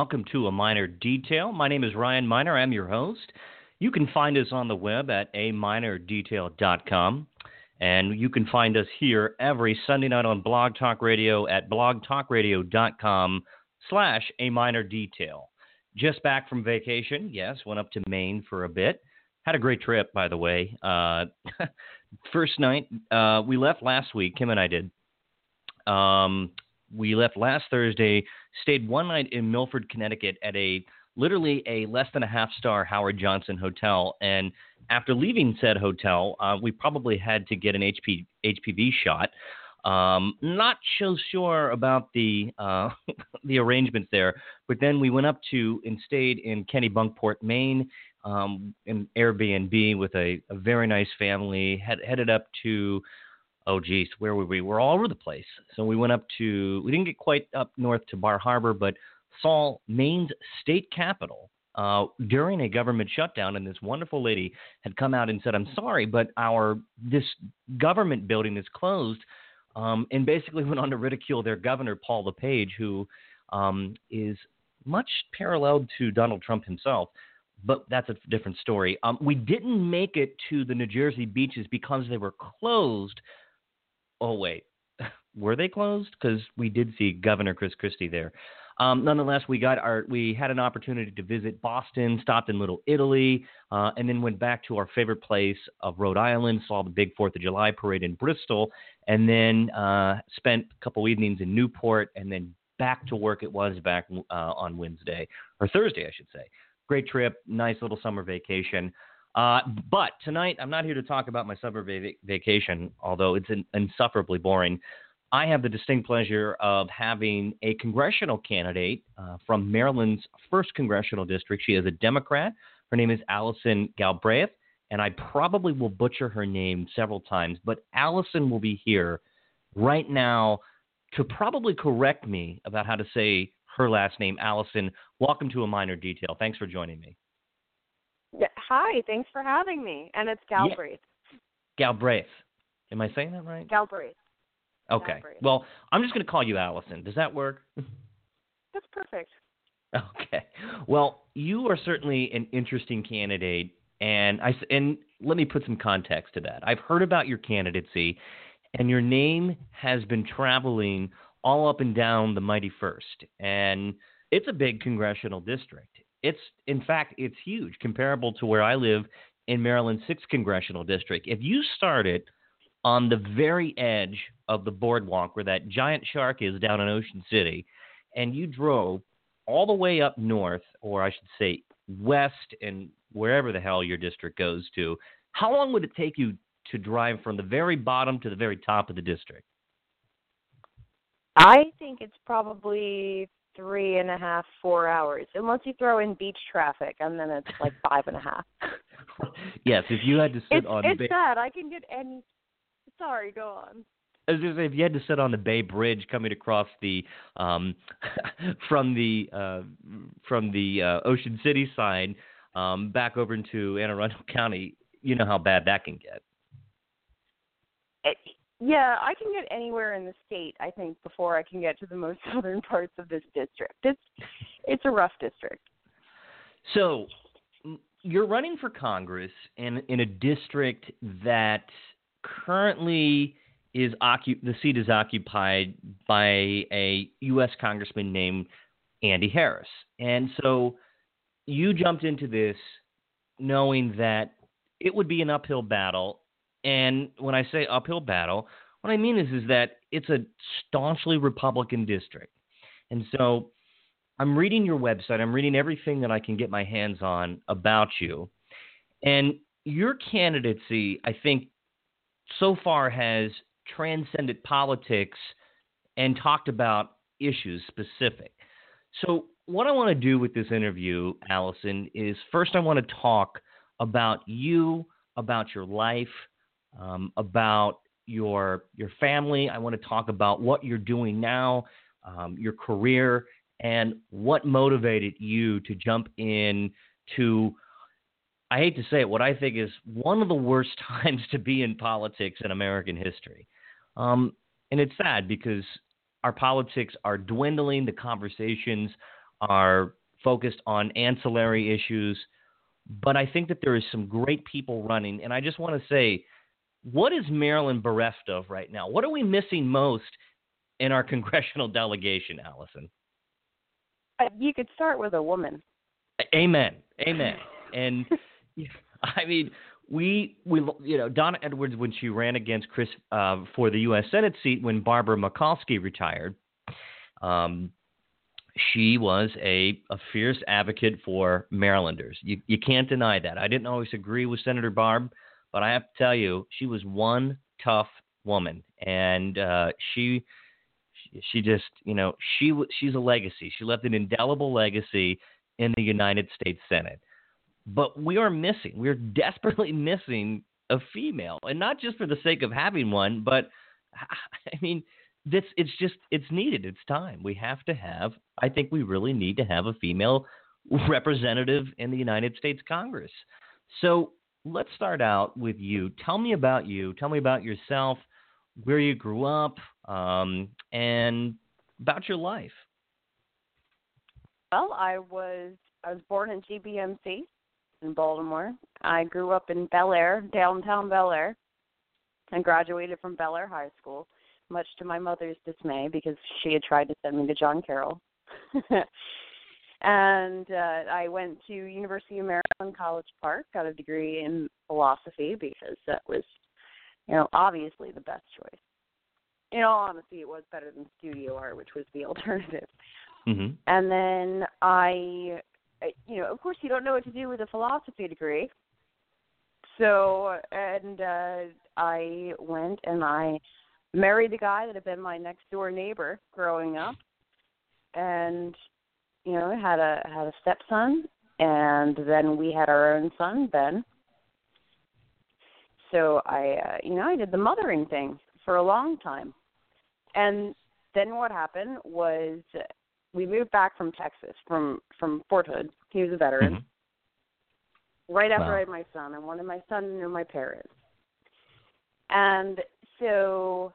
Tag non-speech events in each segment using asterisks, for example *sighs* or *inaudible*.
Welcome to A Miner Detail. My name is Ryan Miner. I'm your host. You can find us on the web at aminerdetail.com. And you can find us here every Sunday night on Blog Talk Radio at blogtalkradio.com slash a miner detail. Just back from vacation, yes, went up to Maine for a bit. Had a great trip, by the way. Uh, *laughs* first night, uh, we left last week, Kim and I did. Um, we left last Thursday, stayed one night in Milford, Connecticut at a literally a less than a half star Howard Johnson hotel. And after leaving said hotel, uh, we probably had to get an HP, HPV shot. Um, not so sure about the uh, *laughs* the arrangements there, but then we went up to and stayed in Kennebunkport, Maine, um, in Airbnb with a, a very nice family. Head, headed up to oh geez, where were we? We're all over the place. So we went up to, we didn't get quite up north to Bar Harbor, but saw Maine's state capital uh, during a government shutdown, and this wonderful lady had come out and said, "I'm sorry, but our this government building is closed," um, and basically *laughs* went on to ridicule their governor, Paul LePage, who um, is much paralleled to Donald Trump himself. But that's a different story. Um, we didn't make it to the New Jersey beaches because they were closed oh wait, *laughs* were they closed? Because we did see Governor Chris Christie there. Um, nonetheless, we got our we had an opportunity to visit Boston, stopped in Little Italy, uh, and then went back to our favorite place of Rhode Island. Saw the big Fourth of July parade in Bristol, and then uh, spent a couple evenings in Newport, and then back to work. It was back uh, on Wednesday or Thursday, I should say. Great trip, nice little summer vacation. Uh, but tonight, I'm not here to talk about my summer va- vacation, although it's in- insufferably boring. I have the distinct pleasure of having a congressional candidate uh, from Maryland's first congressional district. She is a Democrat. Her name is Allison Galbraith, and I probably will butcher her name several times, but Allison will be here right now to probably correct me about how to say her last name. Allison, welcome to a miner detail. Thanks for joining me. Hi, thanks for having me. And it's Galbraith. Yeah. Galbraith. Am I saying that right? Galbraith. Okay. Galbraith. Well, I'm just going to call you Allison. Does that work? *laughs* That's perfect. Okay. Well, you are certainly an interesting candidate, and I and let me put some context to that. I've heard about your candidacy, and your name has been traveling all up and down the mighty first, and it's a big congressional district. It's in fact it's huge, comparable to where I live in Maryland's sixth congressional district. If you started on the very edge of the boardwalk where that giant shark is down in Ocean City, and you drove all the way up north, or I should say west, and wherever the hell your district goes to, how long would it take you to drive from the very bottom to the very top of the district? I think it's probably three and a half, four hours, unless you throw in beach traffic, and then it's like *laughs* five and a half. yes, if you had to sit it's, on. It's Bay- sad. I can get any. Sorry, go on. As if you had to sit on the Bay Bridge coming across the um, *laughs* from the uh, from the uh, Ocean City side um, back over into Anne Arundel County, you know how bad that can get. It, yeah, I can get anywhere in the state. I think before I can get to the most *laughs* southern parts of this district. It's it's a rough district. So, you're running for Congress in in a district that currently is occup- the seat is occupied by a U.S. congressman named Andy Harris, and so you jumped into this knowing that it would be an uphill battle and when I say uphill battle, what I mean is is that it's a staunchly Republican district. And so I'm reading your website, I'm reading everything that I can get my hands on about you. And your candidacy, I think, so far has transcended politics and talked about issues specific. So, what I want to do with this interview, Allison, is first I want to talk about you, about your life, um, about your your family. I want to talk about what you're doing now, um, your career, and what motivated you to jump in to. I hate to say it, what I think is one of the worst *laughs* times to be in politics in American history. Um, and it's sad because our politics are dwindling, the conversations are focused on ancillary issues. But I think that there is some great people running. And I just want to say, what is Maryland bereft of right now? What are we missing most in our *laughs* congressional delegation, Allison? Uh, you could start with a woman. Amen. Amen. and *laughs* I mean, we we you know Donna Edwards when she ran against Chris uh, for the U.S. Senate seat when Barbara Mikulski retired. Um, she was a, a fierce advocate for Marylanders. You, you can't deny that. I didn't always agree with Senator Barb, but I have to tell you, she was one tough woman, and uh, she she just you know she she's a legacy. She left an indelible legacy in the United States Senate. But we are missing. We're desperately *laughs* missing a female, and not just for the sake of having one, but *laughs* I mean this it's just it's needed. It's time. We have to have. I think we really need to have a female representative in the United States Congress. So let's start out with you. Tell me about you. Tell me about yourself, where you grew up, um, and about your life. Well, I was I was born in GBMC in Baltimore. I grew up in Bel Air, downtown Bel Air, and graduated from Bel Air High School much to my mother's dismay because she had tried to send me to John Carroll. *laughs* and uh, I went to University of Maryland College Park, got a degree in philosophy because that was, you know, obviously the best choice. In all honesty, it was better than studio art, which was the *laughs* alternative. Mm-hmm. And then I, you know, of course, you don't know what to do with a philosophy degree. So, and uh, I went and I married the guy that had been my next door neighbor growing up, and you know had a had a stepson, and then we had our own son Ben. So I, uh, you know, I did the mothering thing for a long time, and then what happened was we moved back from Texas from from Fort Hood. He was a veteran. Mm-hmm. Right after wow. I had my son, I wanted my son to know my parents. And so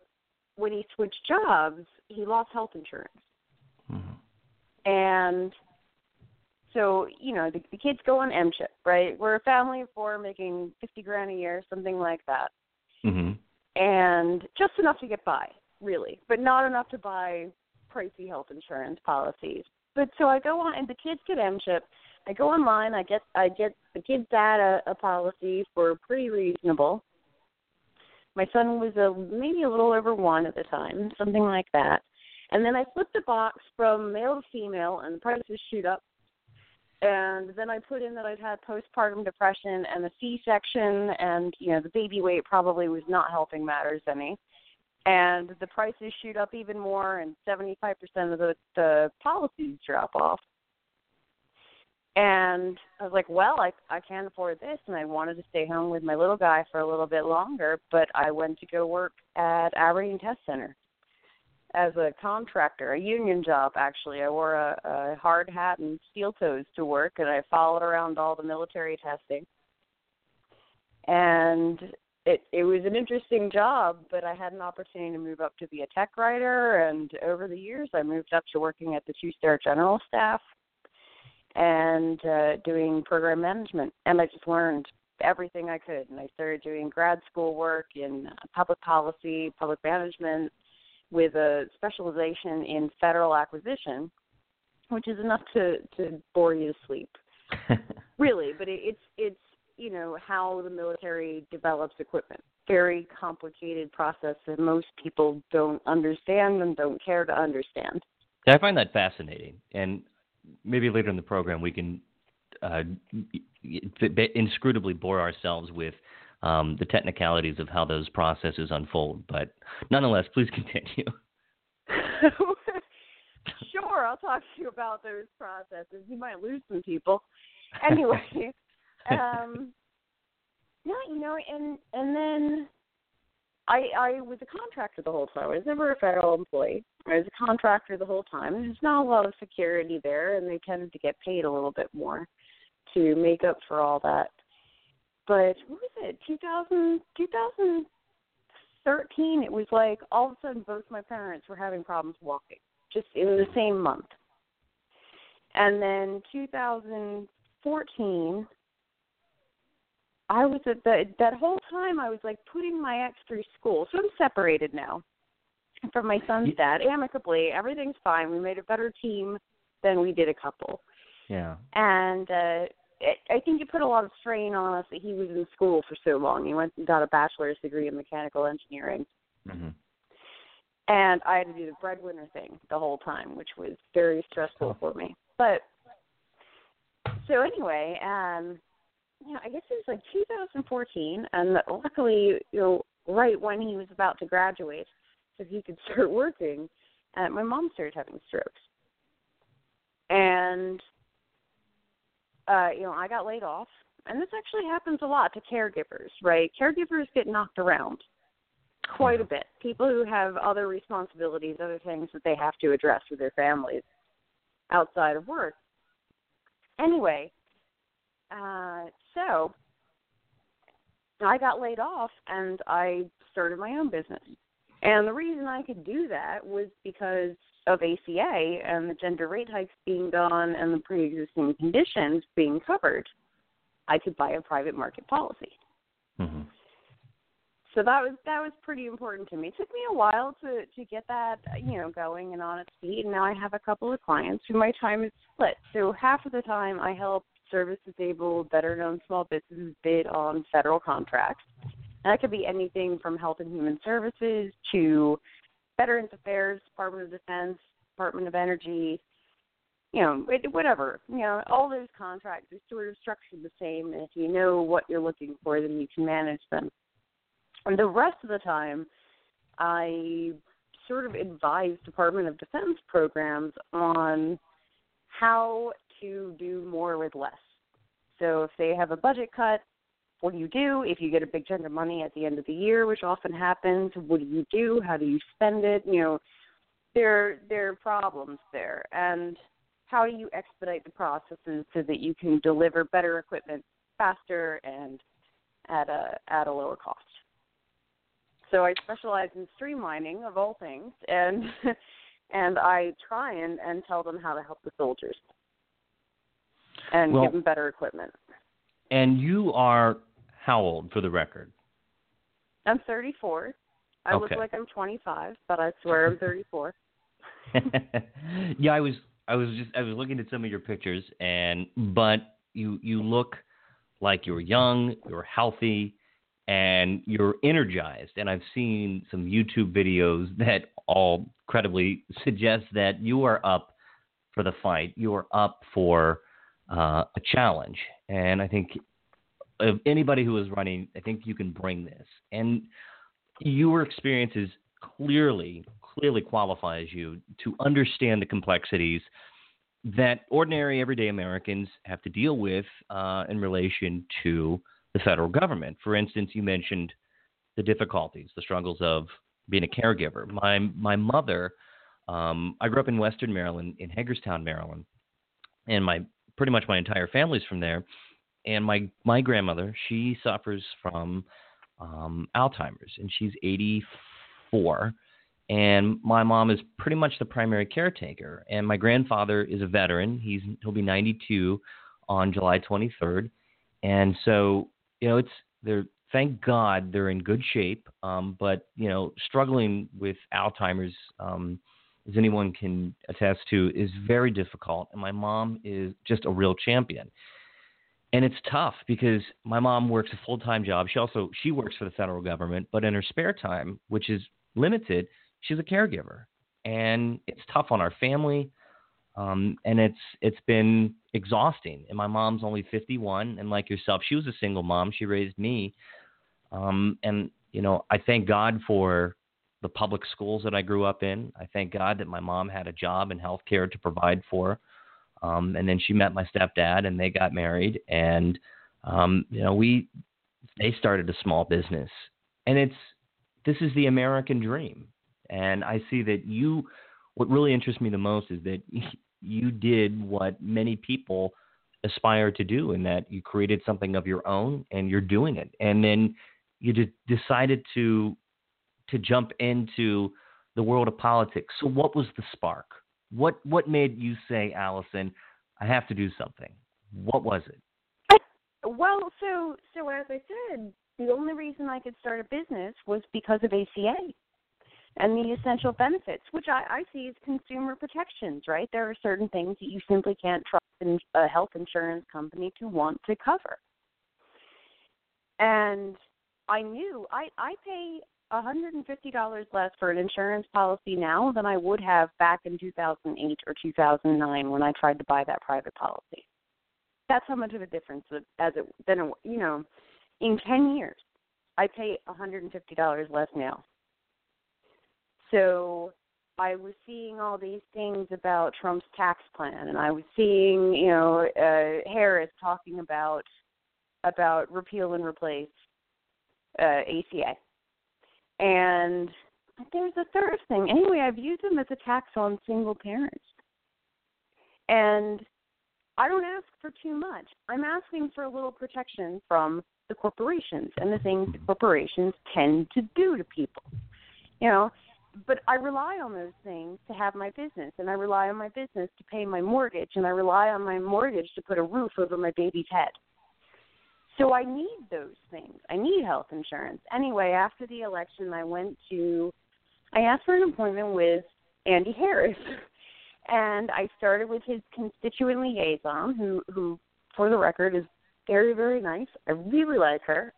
when he switched jobs, he lost health insurance. And so, you know, the, the kids go on M-chip, right? We're a family of four making 50 grand a year, something like that. Mm-hmm. And just enough to get by, really, but not enough to buy pricey health insurance policies. But so I go on, and the kids get M-chip. I go online. I get I get the kids' dad a, a policy for pretty reasonable my son was a maybe a little over one at the time, something like that. And then I flipped the box from male to female, and the prices shoot up. And then I put in that I'd had postpartum depression and a C-section, and you know the baby weight probably was not helping matters any. And the prices shoot up even more, and 75% of the the policies drop off. And I was like, well, I I can't afford this, and I wanted to stay home with my little guy for a little bit longer. But I went to go work at Aberdeen Test Center as a contractor, a union job actually. I wore a, a hard hat and steel toes to work, and I followed around all the military testing. And it it was an interesting job, but I had an opportunity to move up to be a tech writer, and over the years, I moved up to working at the two-star general staff and uh, doing program management. And I just learned everything I could. And I started doing grad school work in public policy, public management, with a specialization in federal acquisition, which is enough to to bore you to sleep. *laughs* really, but it, it's it's you know how the military develops equipment. Very complicated process that most people don't understand and don't care to understand. I find that fascinating, and maybe later in the program we can uh, inscrutably bore ourselves with um, the technicalities of how those processes unfold. But nonetheless, please *laughs* continue. *laughs* sure, I'll talk to you about those processes. You might lose some people. Anyway, *laughs* um, no, you know, and and then I I was a contractor the whole time. I was never a federal employee. I was a contractor the whole time. There's not a lot of security there, and they tended to get paid a little bit more to make up for all that. But what was it? 2000, 2013. It was like all of a sudden both my parents were having problems walking, just in the same month. And then 2014, I was at the that whole time I was like putting my ex through school. So I'm separated now from my son's dad amicably. Everything's fine. We made a better team than we did a couple. Yeah. And uh I think it put a lot of strain on us that he was in school for so long. He went and got a bachelor's degree in mechanical engineering. hmm And I had to do the breadwinner thing the whole time, which was very stressful for me. But so anyway, um you know, I guess it was like 2014, and luckily, you know, right when he was about to graduate, so he could start *laughs* working, uh, my mom started having strokes, and uh, you know, I got laid off, and this actually happens a lot to caregivers, right? Caregivers get knocked around quite a bit. People who have other responsibilities, other things that they have to address with their families outside of work. Anyway, uh, so I got laid off and I started my own business. And the reason I could do that was because of ACA and the gender rate hikes being gone and the pre existing conditions being covered. I could buy a private market policy. hmm So that was that was pretty important to me. It took me a while to to get that you know going and on its feet, and now I have a couple of clients who my time is split. So half of the time I help service disabled, better known small businesses bid on federal contracts. And that could be anything from Health and Human Services to Veterans Affairs, Department of Defense, Department of Energy, you know, whatever. You know, all those contracts are sort of structured the same, and if you know what you're looking for, then you can manage them. And the rest of the time, I sort of advise Department of Defense programs on how to do more with less. So if they have a budget cut, what do you do? If you get a big chunk of money at the end of the year, which often happens, what do you do? How do you spend it? You know, there there are problems there. And how do you expedite the processes so that you can deliver better equipment faster and at a at a lower cost? So I specialize in streamlining of all things and *laughs* and I try and, and tell them how to help the soldiers and Well- give them better equipment. And you are how old, for the record? I'm 34. I look like I'm 25, but I swear I'm 34. *laughs* *laughs* yeah, I was I was just I was looking at some of your pictures and but you you look like you're young, you're healthy, and you're energized. And I've seen some YouTube videos that all credibly *laughs* suggest that you are up for the fight. You are up for uh, a challenge. And I think of anybody who is running, I think you can bring this. And your experiences clearly clearly qualifies you to understand the complexities that ordinary everyday Americans have to deal with uh, in relation to the federal government. For instance, you mentioned the difficulties, the struggles of being a caregiver. My my mother, um, I grew up in Western Maryland, in Hagerstown, Maryland, and my pretty much my entire family's from there. And my my grandmother, she suffers from um, Alzheimer's, and she's 84. And my mom is pretty much the primary caretaker. And my grandfather is a veteran. He's he'll be 92 on July 23rd. And so you know, it's they're thank God they're in good shape. Um, but you know, struggling with Alzheimer's, um, as anyone can attest to, is very difficult. And my mom is just a real champion. And it's tough because my mom works a full-time job. She also she works for the federal government but in her spare time which is limited she's a caregiver. And it's tough on our family. Um, and it's it's been exhausting. And my mom's only 51 and like yourself she was a single mom. She raised me. Um, and you know i thank god for the public schools that i grew up in i thank god that my mom had a job in healthcare to provide for um, and then she met my stepdad, and they got married. And um, you know, we they started a small business, and it's this is the American dream. And I see that you. What really interests me the most is that *laughs* you did what many people aspire to do, in that you created something of your own, and you're doing it. And then you de- decided to to jump into the world of politics. So, what was the spark? What what made you say, Allison, I have to do something. What was it? Well, so so as I said, the only reason I could start a business was because of ACA and the essential benefits, which I, I see as consumer protections, right? There are certain things that you simply can't trust a health insurance company to want to cover. And I knew I, I pay $150 less for an insurance policy now than I would have back in 2008 or 2009 when I tried to buy that private policy. That's how much of a difference as it then you know, in 10 years, I pay $150 less now so I was seeing all these things about Trump's tax plan, and I was seeing, you know, uh, Harris talking about about repeal and replace uh, ACA, and there's a third thing. Anyway, I've used them as a tax on single parents, and I don't ask for too much. I'm asking for a little protection from the corporations and the things the corporations tend to do to people. You know, but I rely on those things to have my business, and I rely on my business to pay my mortgage, and I rely on my mortgage to put a roof over my baby's head. So I need those things. I need health insurance. Anyway, after the election, I went to, I asked for an appointment with Andy Harris, *laughs* and I started with his constituent liaison, who, who, for the record, is very, very nice. I really like her.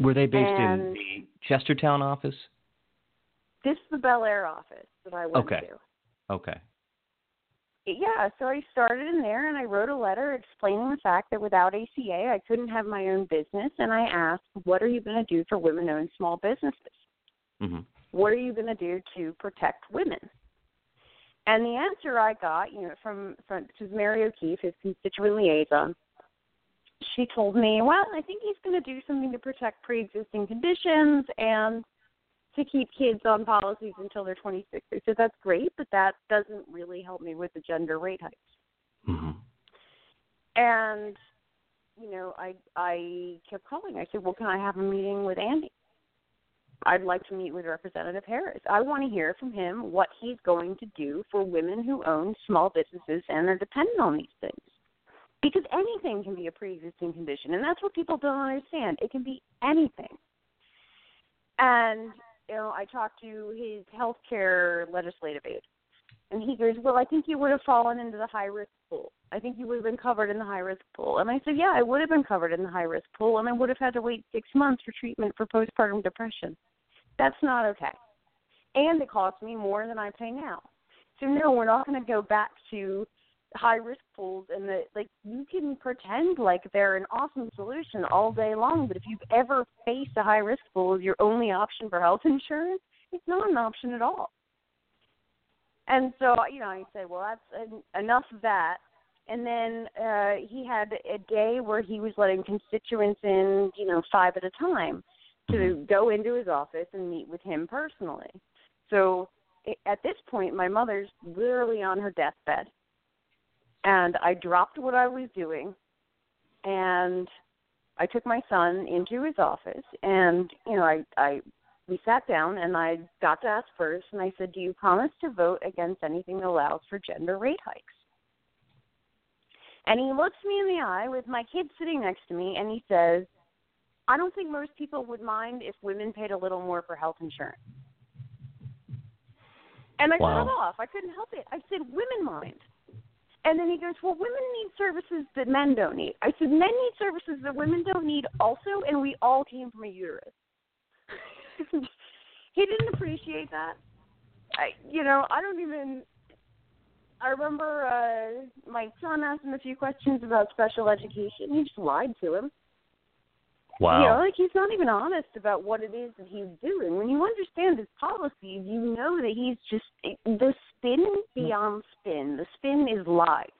Were they based and, in the Chestertown office? This is the Bel Air office that I went okay. to. Okay. Yeah, so I started in there and I wrote a letter explaining the fact that without ACA I couldn't have my own business and I asked, what are you going to do for women owned small businesses? Mm-hmm. What are you going to do to protect women? And the answer I got, you know, from from this is Mary O'Keefe, his constituent liaison. She told me, well, I think he's going to do something to protect pre-existing conditions and to keep kids on policies until they're 26. I said that's great, but that doesn't really help me with the gender rate hikes. Mm-hmm. And you know, I I kept calling. I said, "Well, can I have a meeting with Andy? I'd like to meet with Representative Harris. I want to hear from him what he's going to do for women who own small businesses and are dependent on these things." Because anything can be a pre-existing condition, and that's what people don't understand. It can be anything. And you know, I talked to his healthcare legislative aide, and he goes, "Well, I think you would have fallen into the high risk pool. I think you would have been covered in the high risk pool." And I said, "Yeah, I would have been covered in the high risk pool, and I would have had to wait six months for treatment for postpartum depression. That's not okay, and it costs me more than I pay now. So no, we're not going to go back to high risk pools and that like you can pretend like they're an awesome solution all day long, but if you've ever faced a high risk pool as your only option for health *laughs* insurance, it's not an option at all. And so, you know, I said, well, that's en- enough of that. And then uh, he had a day where he was letting constituents in, you know, five at a time to Mm-hmm. go into his office and meet with him personally. So at this point, my mother's literally on her deathbed and I dropped what I was doing and I took my son into his office and you know I I we sat down and I got to ask first and I said, "Do you promise to vote against anything that allows for gender rate hikes?" And he looks me in the eye with my kid sitting next to me and he says, "I don't think most people would mind if women paid a little more for health insurance." And I wow. cut off. I couldn't help it. I said, "Women mind." And then he goes, Well, women need services that men don't need. I said, Men need services that women don't need also, and we all came from a uterus. *laughs* he didn't appreciate that. I, you know, I don't even. I remember uh my son asked him a few questions about special education. He just lied to him. Wow. You know, like he's not even honest about what it is that he's doing. When you understand his policies, you know that he's just the spin hmm. beyond spin. The spin is lies.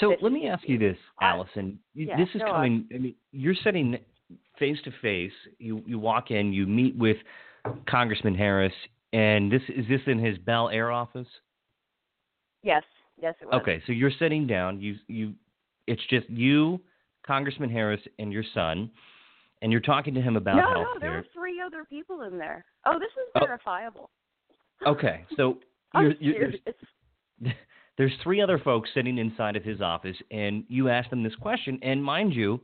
So let me ask you this, Allison. Yeah, this is coming. I mean, you're sitting face to face. You you walk in. You meet with Congressman Harris, and this is this in his Bel Air office. Yes, yes, it was. Okay, so you're sitting down. You you, it's just you, Congressman Harris, and your son, and you're talking to him about no, health no, there were three other people in there. Oh, this is Oh. verifiable. *laughs* Okay, so *laughs* you're, you're, you're *laughs* there's three other folks sitting inside of his office, and you ask them this question. And mind you,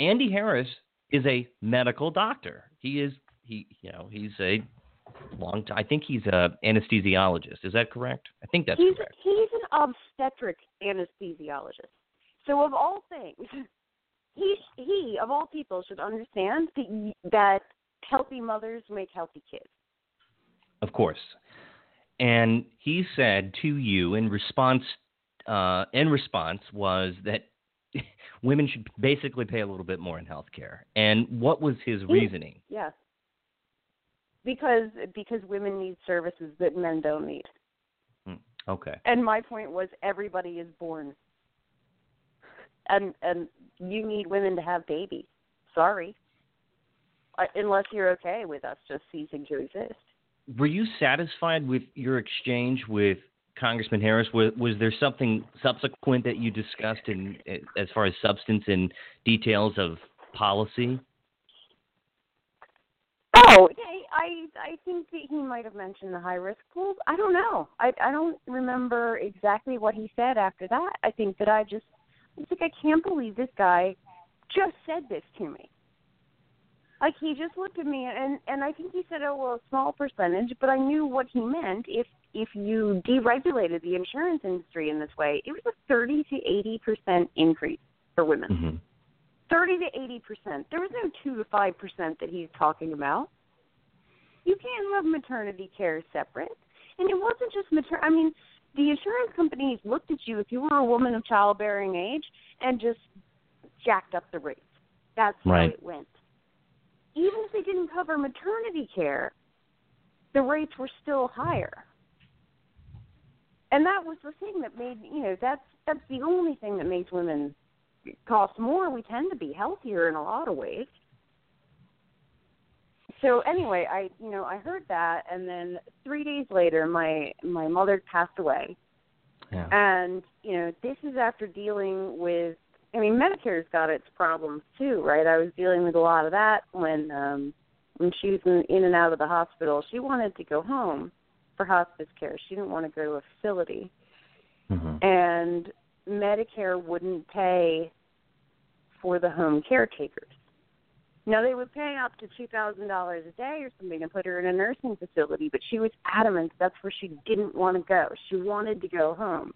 Andy Harris is a medical doctor. He is he you know he's a long time. I think he's a anesthesiologist. Is that correct? I think that's he's, correct. He's an obstetric anesthesiologist. So of all things, he he of all people should understand that that healthy mothers make healthy kids. Of course. And he said to you in response uh, in response was that *laughs* women should basically pay a little bit more in health care. And what was his reasoning? Yes. Because because women need services that men don't need. Hmm, okay. And my point was everybody is born. And and you need women to have babies. Sorry. Uh, unless you're okay with us just ceasing to exist. Were you satisfied with your exchange with Congressman Harris? Was, was there something subsequent that you discussed in as far as substance and details of policy? Oh, I I think that he might have mentioned the high risk pools. I don't know. I I don't remember exactly what he said after that. I think that I just I was like I can't believe this guy just said this to me. Like he just looked at me and and I think he said, "Oh well, a small percentage," but I knew what he meant. If if you deregulated the insurance industry in this way, it was a thirty to eighty percent increase for women. Mm-hmm. Thirty to eighty percent. There was no two to five percent that he's talking about. You can't have maternity care separate, and it wasn't just maternity. I mean, the insurance companies looked at you if you were a woman of childbearing age and just jacked up the rates. That's right. how it went even if they didn't cover maternity care, the rates were still higher. And that was the thing that made you know that's that's the only thing that makes women cost more. We tend to be healthier in a lot of ways. So anyway, I you know I heard that, and then three days later, my my mother passed away. Yeah. And you know this is after dealing with I mean, Medicare's got its problems too, right? I was dealing with a lot of that when um when she was in, in and out of the hospital. She wanted to go home for hospice care. She didn't want to go to a facility. Mm-hmm. And Medicare wouldn't pay for the home caretakers. Now they would pay up to two thousand dollars a day or something to put her in a nursing facility, but she was adamant that's where she didn't want to go. She wanted to go home.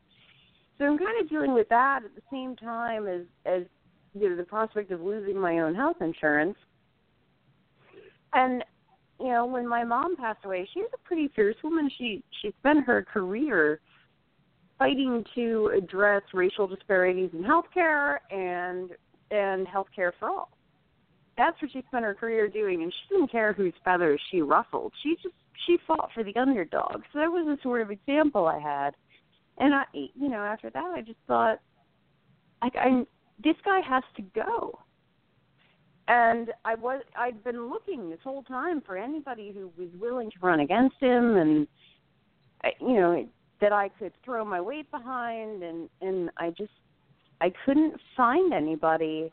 So I'm kind of dealing with that at the same time as as you know the prospect of losing my own health insurance. And you know, when my mom passed away, she was a pretty fierce woman. She she spent her career fighting to address racial disparities in healthcare and and healthcare for all. That's what she spent her career doing, and she didn't care whose feathers she ruffled. She just she fought for the underdog. So that was the sort of example I had and I, you know, after that, I just thought, like, I this guy has to go. And I was I'd been looking this whole time for anybody who was willing to run against him, and you know that I could throw my weight behind, and and I just I couldn't find anybody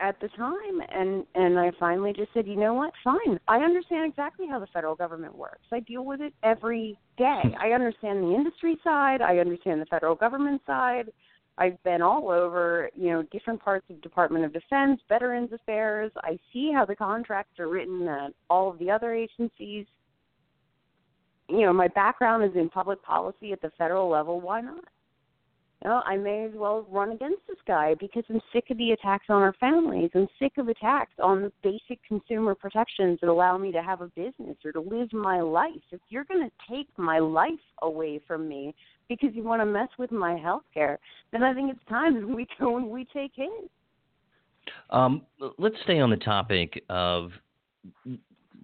at the time and and I finally just said, "You know what? Fine. I understand exactly how the federal government works. I deal with it every day. Hmm. I understand the industry side, I understand the federal government side. I've been all over, you know, different parts of Department of Defense, Veterans Affairs. I see how the contracts are written at all of the other agencies. You know, my background is in public policy at the federal level. Why not? Well, I may as well run against this guy because I'm sick of the attacks on our families. I'm sick of attacks on the basic consumer protections that allow me to have a business or to live my life. If you're going to take my life away from me because you want to mess with my health care, then I think it's time that we *laughs* go and we take his. Um, let's stay on the topic of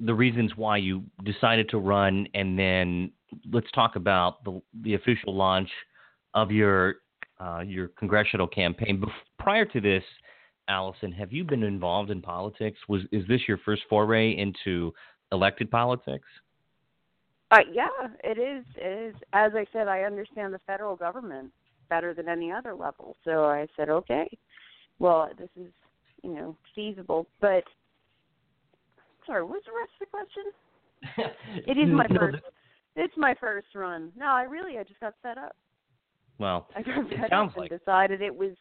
the reasons why you decided to run, and then let's talk about the the official launch of your uh, your congressional campaign. Bef- prior to this, Allison, have you been involved in politics? Was is this your first foray into elected politics? Uh, yeah, it is. It is. As I said, I understand the federal government better than any other level. So I said, okay, well, this is you know feasible. But sorry, what's the rest of the question? *laughs* it is my no, first. it's my first run. No, I really I just got fed up. Well, *laughs* I got it fed sounds up like and decided it was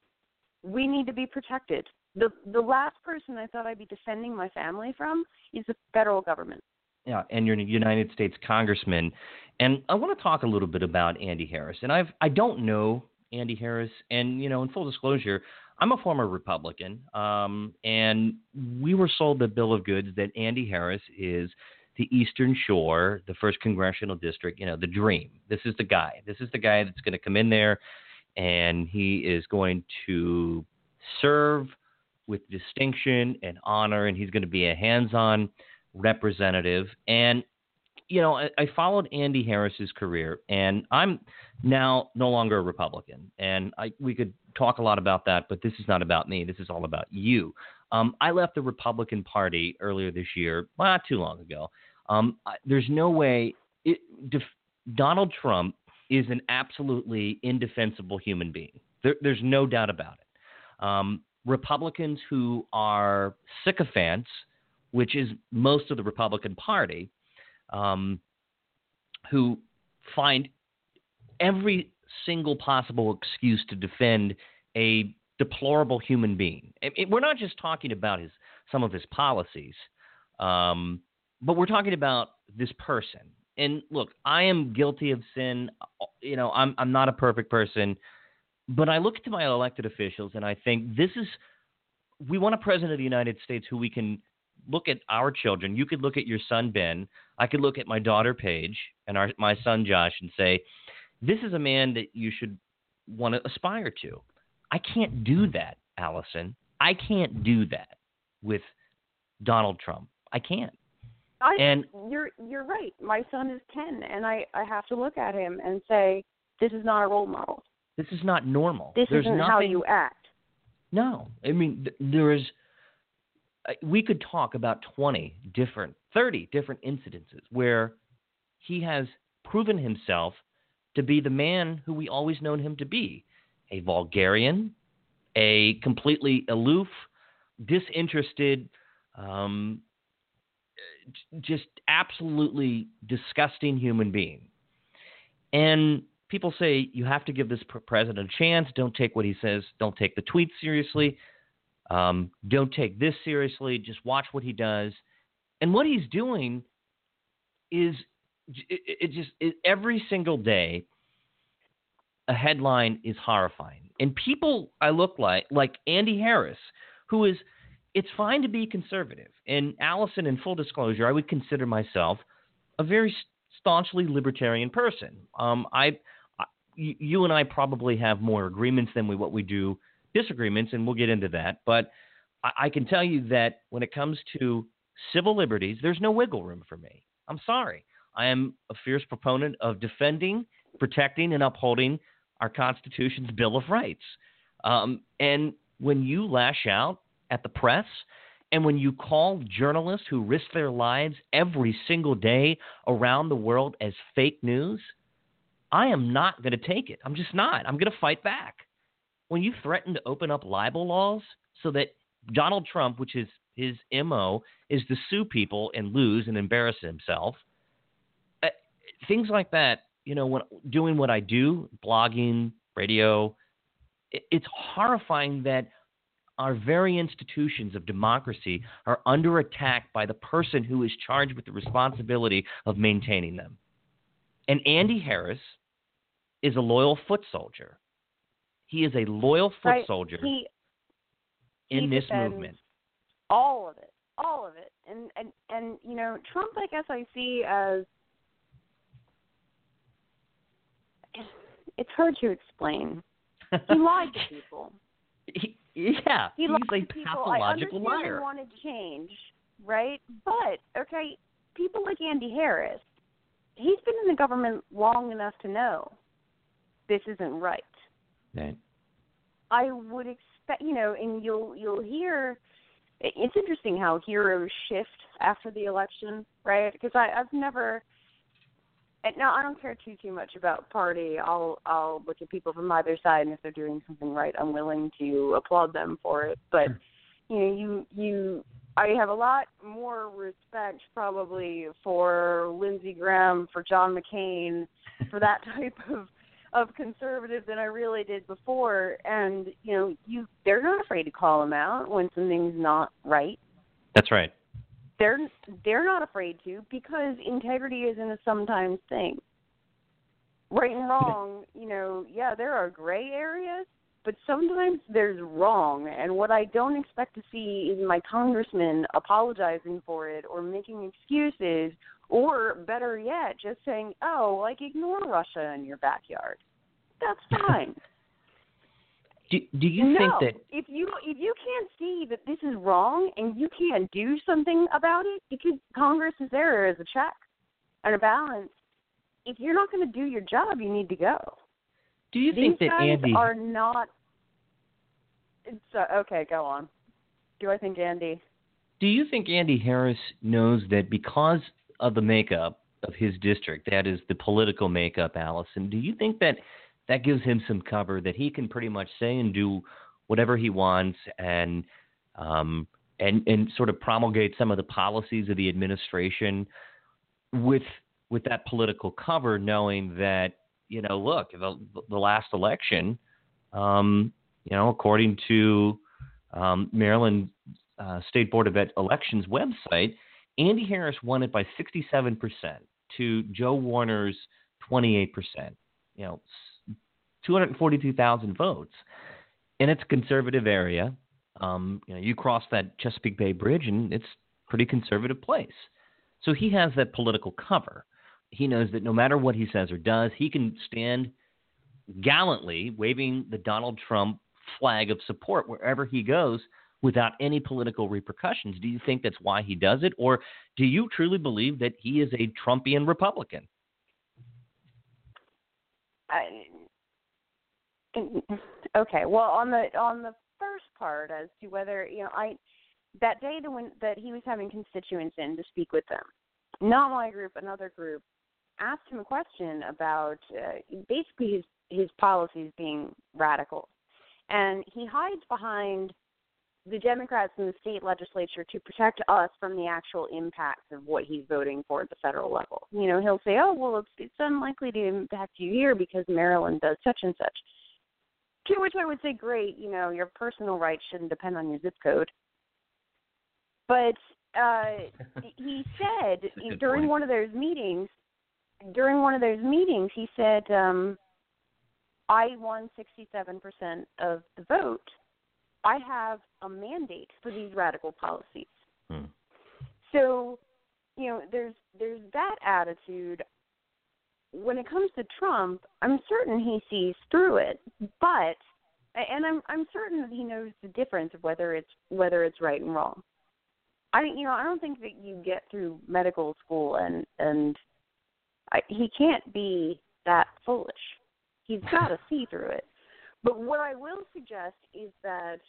we need to be protected. The the last person I thought I'd be defending my family from is the federal government. yeah, and you're a United States congressman, and I want to talk a little bit about Andy Harris. And I've I don't know Andy Harris, and you know, in full disclosure, I'm a former Republican, um, and we were sold the bill of goods that Andy Harris is the Eastern Shore, the first congressional district, you know, the dream. This is the guy. This is the guy that's going to come in there, and he is going to serve with distinction and honor, and he's going to be a hands-on representative. And you know, I, I followed Andy Harris's career, and I'm now no longer a Republican. And I, we could talk a lot about that, but this is not about me. This is all about you. Um, I left the Republican Party earlier this year, not too long ago. Um, there's no way it, def, Donald Trump is an absolutely indefensible human being. There, there's no doubt about it. Um, Republicans who are sycophants, which is most of the Republican Party, um, who find every single possible excuse to defend a deplorable human being. I mean, we're not just talking about his some of his policies, um, but we're talking about this person. And look, I am guilty of sin. You know, I'm I'm not a perfect person, but I look to my elected officials and I think this is we want a president of the United States who we can look at our children. You could look at your son Ben. I could look at my daughter Paige and our my son Josh and say, this is a man that you should want to aspire to. I can't do that, Allison. I can't do that with Donald Trump. I can't. I, And- you're you're right. My son is ten, and I I have to look at him and say, this is not a role model. This is not normal. This There's isn't nothing, how you act. No, I mean th- there is. uh, We could talk about twenty different, thirty different incidences where he has proven himself to be the man who we always known him to be, a vulgarian, a completely aloof, disinterested, um, just absolutely disgusting human being. And people say you have to give this president a chance. Don't take what he says. Don't take the tweets seriously. Um, don't take this seriously. Just watch what he does. And what he's doing is it, it just it, every single day a headline is horrifying. And people I look like like Andy Harris, who is it's fine to be conservative. And Allison, in full disclosure, I would consider myself a very staunchly libertarian person. Um, I, I, you and I probably have more agreements than we what we do disagreements, and we'll get into that. But I, I can tell you that when it comes to civil liberties, there's no wiggle room for me. I'm sorry. I am a fierce proponent of defending, protecting, and upholding our Constitution's Bill of Rights. Um, and when you lash out at the press, and when you call journalists who risk their lives every single day around the world as fake news, I am not going to take it. I'm just not. I'm going to fight back. When you threaten to open up libel laws so that Donald Trump, which is his MO, is to sue people and lose and embarrass himself, uh, things like that, you know, when doing what I do, blogging, radio, it, it's horrifying that our very institutions of democracy are under attack by the person who is charged with the responsibility of maintaining them. And Andy Harris is a loyal foot soldier. He is a loyal foot Right. soldier He in he this movement. all of it, all of it, and and and you know, Trump, I guess I see as it's hard to explain. He *laughs* lied to people. He- yeah, He he's a to people. I pathological liar. He wanted change, right? But okay, people like Andy Harris, he's been in the government long enough to know this isn't right. Right. I would expect, you know, and you'll you'll hear. It's interesting how heroes shift after the election, right? Because I I've never. And now I don't care too too much about party. I'll I'll look at people from either side, and if they're doing something right, I'm willing to applaud them for it. But you know, you you I have a lot more respect probably for Lindsey Graham, for John McCain, for that *laughs* type of of conservative than I really did before. And you know, you they're not afraid to call them out when something's not right. That's right. They're they're not afraid to because integrity isn't a sometimes thing. Right and wrong, you know, yeah, there are gray areas, but sometimes there's wrong. And what I don't expect to see is my congressman apologizing for it or making excuses or better yet, just saying, "Oh, like ignore Russia in your backyard." That's *laughs* fine. Do, do you no, think that if you if you can't see that this is wrong and you can't do something about it, because Congress is there as a check and a balance. If you're not going to do your job, you need to go. do you These think that guys Andy are not. It's, uh, okay, go on. Do I think Andy? do you think Andy Harris knows that because of the makeup of his district, that is the political makeup, Allison, do you think that that gives him some cover that he can pretty much say and do whatever he wants and um, and and sort of promulgate some of the policies of the administration with with that political cover, knowing that you know, look, the the last election, um, you know, according to um, Maryland uh, State Board of Elections website, Andy Harris won it by 67% to Joe Werner's 28%. You know, 242,000 votes. in it's conservative area. Um, you know, you cross that Chesapeake Bay Bridge, and it's a pretty conservative place. So he has that political cover. He knows that no matter what he says or does, he can stand gallantly waving the Donald Trump flag of support wherever he goes without any political repercussions. Do you think that's why he does it, or do you truly believe that he is a Trumpian Republican? I, okay, well, on the on the first part as to whether you know I that day that when that he was having constituents in to speak with them, not my group, another group, asked him a question about uh, basically his his policies being radical, and he hides behind the Democrats in the state legislature to protect us from the actual impacts of what he's voting for at the federal level. You know, he'll say, "Oh, well, it's it's unlikely to impact you here because Maryland does such and such." To which I would say, "Great, you know, your personal rights shouldn't depend on your zip code." But uh *laughs* he said during point. one of those meetings, during one of those meetings, he said, um, "I won 67% of the vote." I have a mandate for these radical policies. Hmm. So, you know, there's there's that attitude. When it comes to Trump, I'm certain he sees through it, but and I'm I'm certain that he knows the difference of whether it's whether it's right and wrong. I you know I don't think that you get through medical school and and I, he can't be that foolish. He's got to see through it. But what I will suggest is that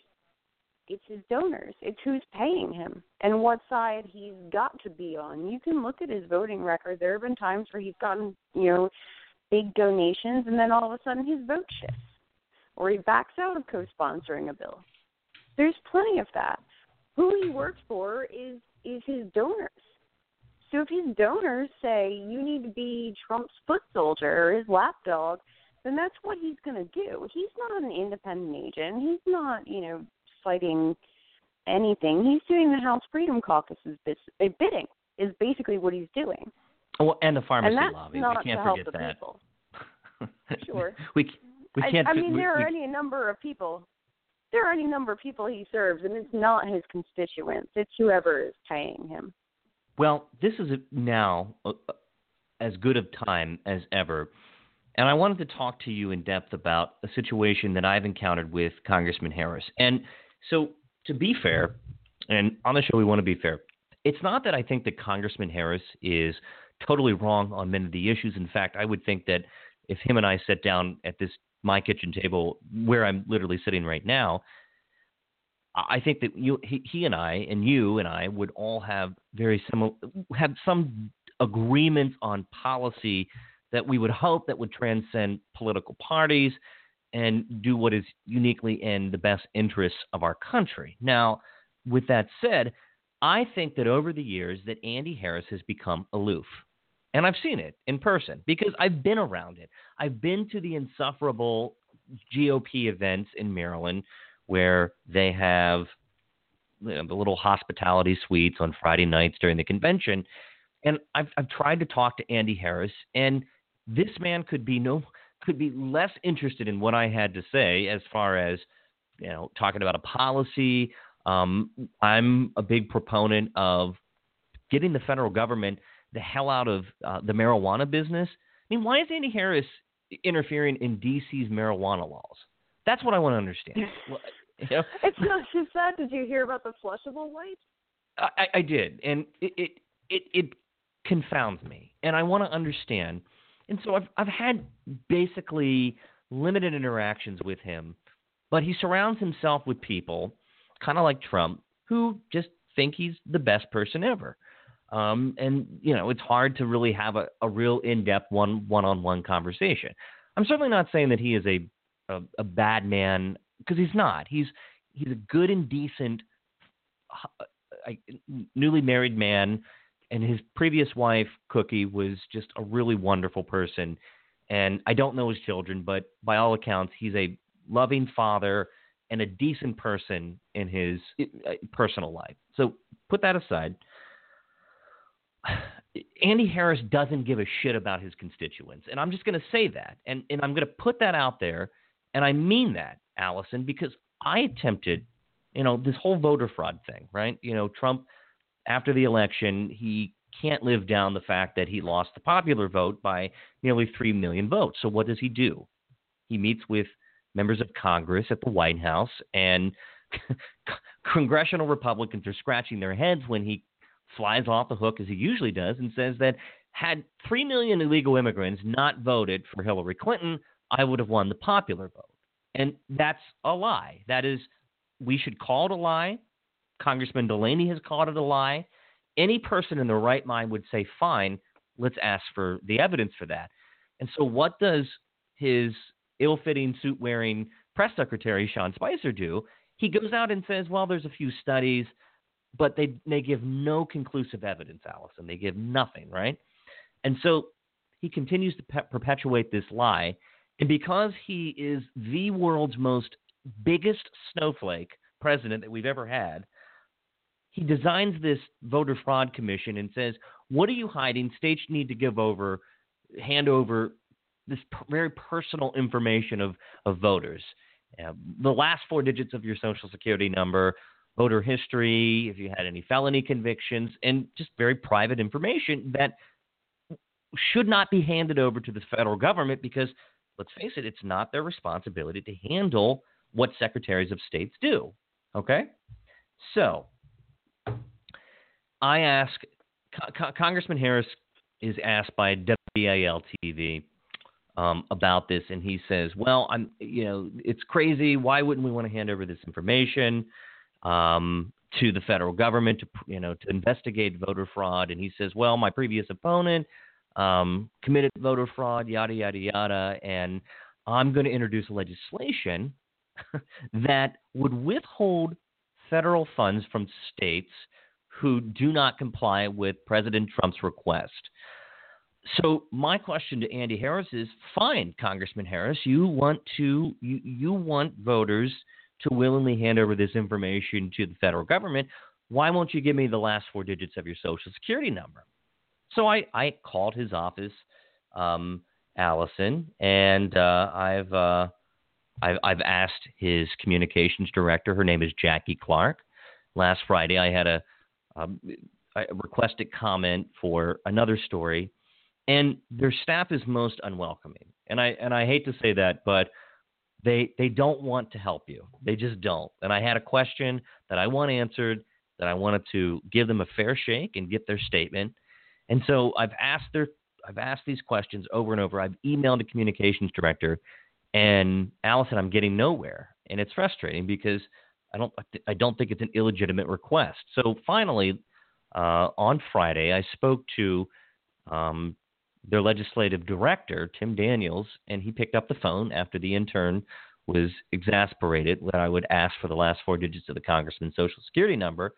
it's his donors. It's who's paying him and what side he's got to be on. You can look at his voting record. There have been times where he's gotten, you know, big donations and then all of a sudden his vote shifts or he backs out of co-sponsoring a bill. There's plenty of that. Who he works for is is his donors. So if his donors say you need to be Trump's foot soldier or his lapdog, then that's what he's going to do. He's not an independent agent. He's not, you know, fighting anything. He's doing the House Freedom Caucus's uh, bidding. Is basically what he's doing. Oh, and the pharmacy and that's lobby. not we can't to help forget the that. *laughs* Sure. we we I- can't. I, mean, we, there are we- any number of people. There are any number of people he serves, and it's not his constituents. It's whoever is paying him. Well, this is a, now uh, uh, as good of time as ever. And I wanted to talk to you in depth about a situation that I've encountered with Congressman Harris. And so, to be fair, and on the show we want to be fair, it's not that I think that Congressman Harris is totally wrong on many of the issues. In fact, I would think that if him and I sat down at this my kitchen table where I'm literally sitting right now, I think that you, he, he and I, and you and I, would all have very similar, have some agreements on policy that we would hope that would transcend political parties and do what is uniquely in the best interests of our country. Now, with that said, I think that over the years that Andy Harris has become aloof. And I've seen it in person because I've been around it. I've been to the insufferable GOP events in Maryland where they have you know, the little hospitality suites on Friday nights during the convention. And I've, I've tried to talk to Andy Harris, and this man could be no could be less interested in what I had to say as far as you know talking about a policy. Um, I'm a big proponent of getting the federal government the hell out of uh, the marijuana business. I mean, why is Andy Harris interfering in D.C.'s marijuana laws? That's what I want to understand. *laughs* you know? It's not just that. Did you hear about the flushable wipes? I, I did, and it, it it it confounds me, and I want to understand. And so I've I've had basically limited interactions with him, but he surrounds himself with people, kind of like Trump, who just think he's the best person ever. Um, and you know, it's hard to really have a, a real in-depth one one-on-one conversation. I'm certainly not saying that he is a a, a bad man because he's not. He's he's a good and decent, uh, newly married man, and his previous wife Cookie was just a really wonderful person. And I don't know his children, but by all accounts, he's a loving father and a decent person in his uh, personal life. So put that aside. *sighs* Andy Harris doesn't give a shit about his constituents. And I'm just going to say that. And, and I'm going to put that out there. And I mean that, Allison, because I attempted, you know, this whole voter fraud thing, right? You know, Trump, after the election, he can't live down the fact that he lost the popular vote by nearly 3 million votes. So what does he do? He meets with members of Congress at the White House, and *laughs* congressional Republicans are scratching their heads when he flies off the hook, as he usually does, and says that had 3 million illegal immigrants not voted for Hillary Clinton, I would have won the popular vote. And that's a lie. That is, we should call it a lie. Congressman Delaney has called it a lie. Any person in their right mind would say, fine, let's ask for the evidence for that. And so, what does his ill fitting suit wearing press secretary, Sean Spicer, do? He goes out and says, well, there's a few studies, but they, they give no conclusive evidence, Allison. They give nothing, right? And so he continues to pe- perpetuate this lie. And because he is the world's most biggest snowflake president that we've ever had, he designs this voter fraud commission and says, "What are you hiding? States need to give over, hand over this very personal information of of voters, uh, the last four digits of your social security number, voter history, if you had any felony convictions, and just very private information that should not be handed over to the federal government because let's face it, it's not their responsibility to handle what secretaries of states do. Okay? So, I ask, Co- Congressman Harris is asked by WIL TV um, about this, and he says, "Well, I'm, you know, it's crazy. Why wouldn't we want to hand over this information um, to the federal government to, you know, to investigate voter fraud?" And he says, "Well, my previous opponent um, committed voter fraud, yada, yada, yada. And I'm going to introduce legislation *laughs* that would withhold federal funds from states who do not comply with President Trump's request. So my question to Andy Harris is fine, Congressman Harris, you want to you, you want voters to willingly hand over this information to the federal government. Why won't you give me the last four digits of your social security number? So I, I called his office, um, Allison, and uh, I've, uh, I've I've asked his communications director. Her name is Jackie Clark. Last Friday, I had a, um, requested comment for another story, and their staff is most unwelcoming. And I and I hate to say that, but they they don't want to help you. They just don't. And I had a question that I want answered that I wanted to give them a fair shake and get their statement. And so I've asked their I've asked these questions over and over. I've emailed the communications director, and Allison, I'm getting nowhere, and it's frustrating because I don't I don't think it's an illegitimate request. So finally, uh, on Friday, I spoke to um, their legislative director, Tim Daniels, and he picked up the phone after the intern was exasperated that I would ask for the last four digits of the congressman's social security number.